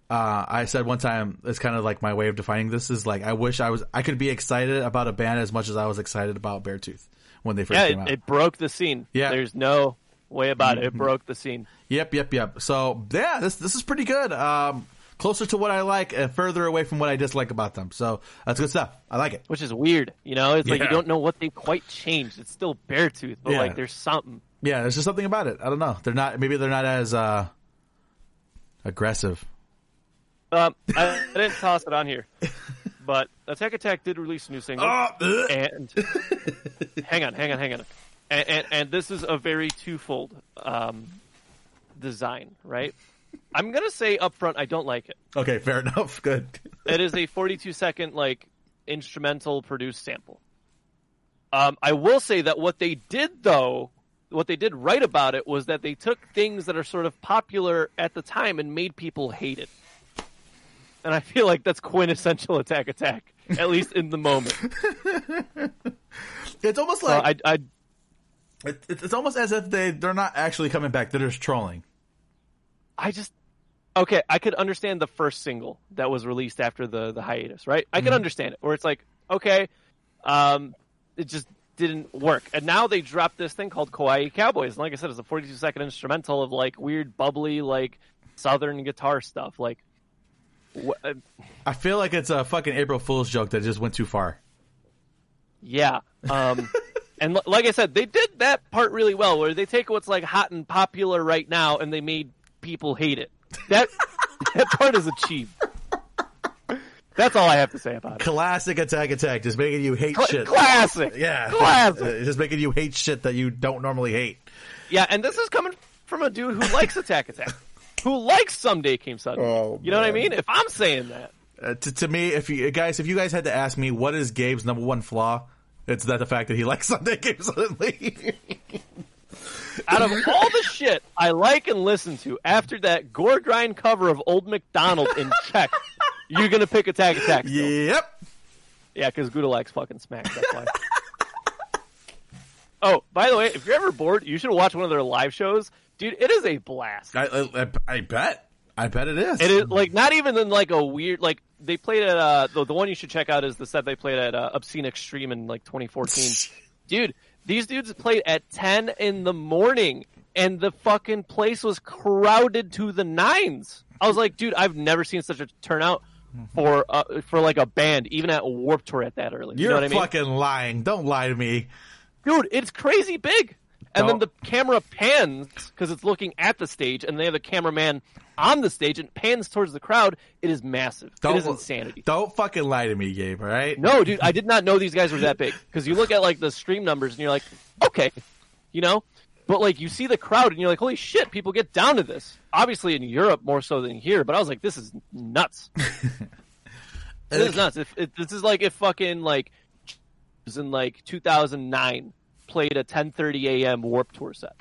Uh, I said one time, it's kind of like my way of defining this is like, I wish I was, I could be excited about a band as much as I was excited about Beartooth when they first
Yeah,
came
it,
out.
it broke the scene.
Yeah.
there's no way about it. It broke the scene.
Yep, yep, yep. So yeah, this this is pretty good. Um, closer to what I like and further away from what I dislike about them. So that's good stuff. I like it.
which is weird. You know, it's like you don't know what they quite changed. It's still Beartooth, but
Yeah.
like there's something.
Yeah, there's just something about it. I don't know. They're not. Maybe they're not as uh, aggressive.
Um, I, I didn't toss it on here, but Attack Attack did release a new single,
Oh,
and hang on, hang on, hang on, and, and and this is a very twofold um, design, right? I'm gonna say up front, I don't like it.
Okay, fair enough. Good.
It is a 42 second like instrumental produced sample. Um, I will say that what they did though, what they did right about it was that they took things that are sort of popular at the time and made people hate it. And I feel like that's quintessential Attack Attack, at least in the moment.
It's almost
So
like
I, I,
it, it's almost as if they they're not actually coming back. They're just trolling.
I just okay. I could understand the first single that was released after the the hiatus, right? I could understand it, where it's like, okay, um, it just didn't work, and now they dropped this thing called Kawaii Cowboys. And like I said, it's a 42 second instrumental of like weird, bubbly, like southern guitar stuff. Like, uh,
I feel like it's a fucking April Fool's joke that just went too far.
yeah. Um, and l- like I said, they did that part really well, where they take what's like hot and popular right now, and they made people hate it. That that part is achieved. That's all I have to say about it.
Classic Attack Attack, just making you hate
Cla-
shit.
Classic.
Yeah,
Classic.
Uh, just making you hate shit that you don't normally hate.
Yeah, and this is coming from a dude who likes Attack Attack, who likes Someday Came Suddenly.
Oh,
you know what I mean? If I'm saying that,
Uh, to, to me, if you guys, if you guys had to ask me what is Gabe's number one flaw, it's that the fact that he likes Someday Came Suddenly.
out of all the shit I like and listen to after that gore grind cover of Old McDonald in Czech, you're gonna pick Attack Attack. Still.
yep.
Yeah, because Gouda likes fucking smack. That's why. oh, by the way, if you're ever bored, you should watch one of their live shows, dude. It is a blast.
I, I, I bet. I bet it is.
It is like not even in like a weird like they played at uh the, the one you should check out is the set they played at uh, Obscene Extreme in like 2014. Dude, these dudes played at 10 in the morning and the fucking place was crowded to the nines. I was like, dude, I've never seen such a turnout for uh, for like a band, even at Warp Tour at that early.
You're
you know what I mean?
fucking lying. Don't lie to me.
dude, it's crazy big. And then the camera pans because it's looking at the stage, and they have the cameraman on the stage and pans towards the crowd. It is massive.
Don't
it is insanity.
Don't fucking lie to me, Gabe. All right.
No, dude, I did not know these guys were that big because you look at like the stream numbers and you're like, okay, you know, but like you see the crowd and you're like, holy shit, people get down to this. Obviously in Europe more so than here, but I was like, this is nuts. this is nuts. If, if this is like if fucking like was in like 2009 played a 10:30 a.m. Warp Tour set.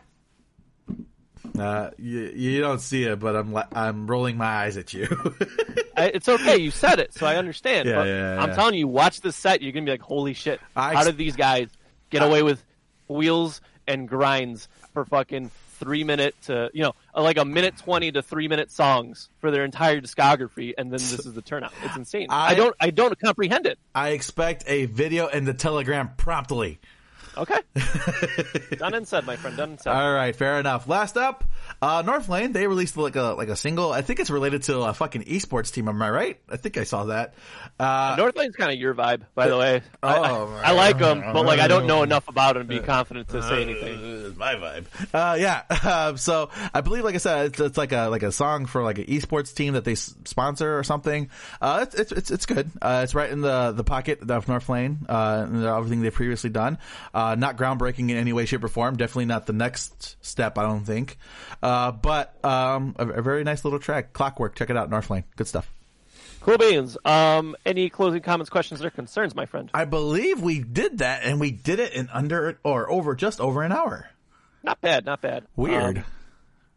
Uh, you, you don't see it, but I'm I'm rolling my eyes at you.
I, it's okay, you said it, so I understand.
Yeah,
but
yeah,
I'm
yeah.
telling you, watch this set, you're gonna be like, holy shit!
I
How did these guys get away with wheels and grinds for fucking three minute to you know like a minute twenty to three minute songs for their entire discography, and then this is the turnout. It's insane.
I-
I, don't I don't comprehend it.
I expect a video and the telegram promptly.
Okay, done and said, my friend. Done and said.
All right, fair enough. Last up, uh, Northlane. They released like a like a single. I think it's related to a fucking esports team. Am I right? I think I saw that. Uh,
Northlane's kind of your vibe, by the way. I,
Oh,
I, I like them, but like I don't know enough about them to be confident to say anything.
Uh, my vibe. Uh, yeah. Uh, so I believe, like I said, it's, it's like a like a song for like an esports team that they s- sponsor or something. Uh, it's it's it's, it's good. Uh, it's right in the the pocket of Northlane. Uh, and everything they've previously done. Uh, not groundbreaking in any way, shape, or form. Definitely not the next step. I don't think. Uh, but um, a, a very nice little track. Clockwork. Check it out. Northlane. Good stuff.
Cool beans. Um, any closing comments, questions, or concerns, my friend?
I believe we did that, and we did it in under or over just over an hour.
Not bad, not bad.
Weird.
Um,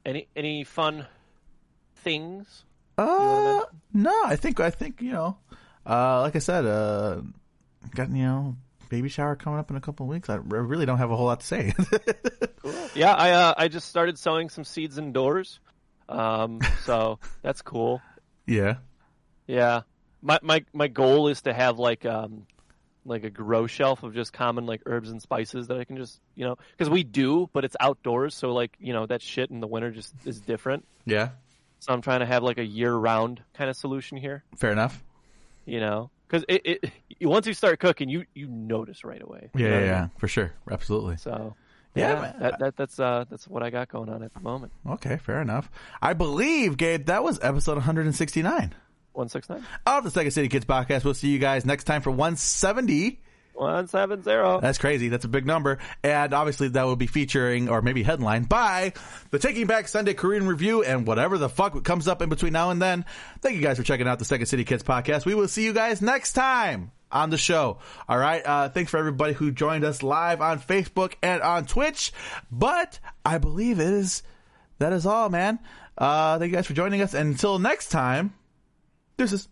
any any fun things?
Uh, no, I think I think you know, uh, like I said, uh, got you know, baby shower coming up in a couple of weeks. I really don't have a whole lot to say.
Yeah, I uh, I just started sowing some seeds indoors. Um, so that's cool.
yeah,
Yeah. My my my goal is to have like um like a grow shelf of just common like herbs and spices that I can just, you know, cuz we do, but it's outdoors, so like, you know, that shit in the winter just is different.
yeah,
So I'm trying to have like a year-round kind of solution here,
fair enough.
you know. Cuz it, it once you start cooking, you you notice right away.
Yeah, yeah, yeah, for sure, absolutely.
So
Yeah,
yeah, that, that that's uh that's what I got going on at the moment.
Okay, fair enough. I believe, Gabe, that was episode 169
169
of the Second City Kids podcast. We'll see you guys next time for 170.
170.
That's crazy. That's a big number. And obviously that will be featuring or maybe headlined by the Taking Back Sunday Korean Review and whatever the fuck comes up in between now and then. Thank you guys for checking out the Second City Kids podcast. We will see you guys next time on the show. All right. Uh, thanks for everybody who joined us live on Facebook and on Twitch. But I believe it is, that is all, man. Uh, thank you guys for joining us. And until next time, is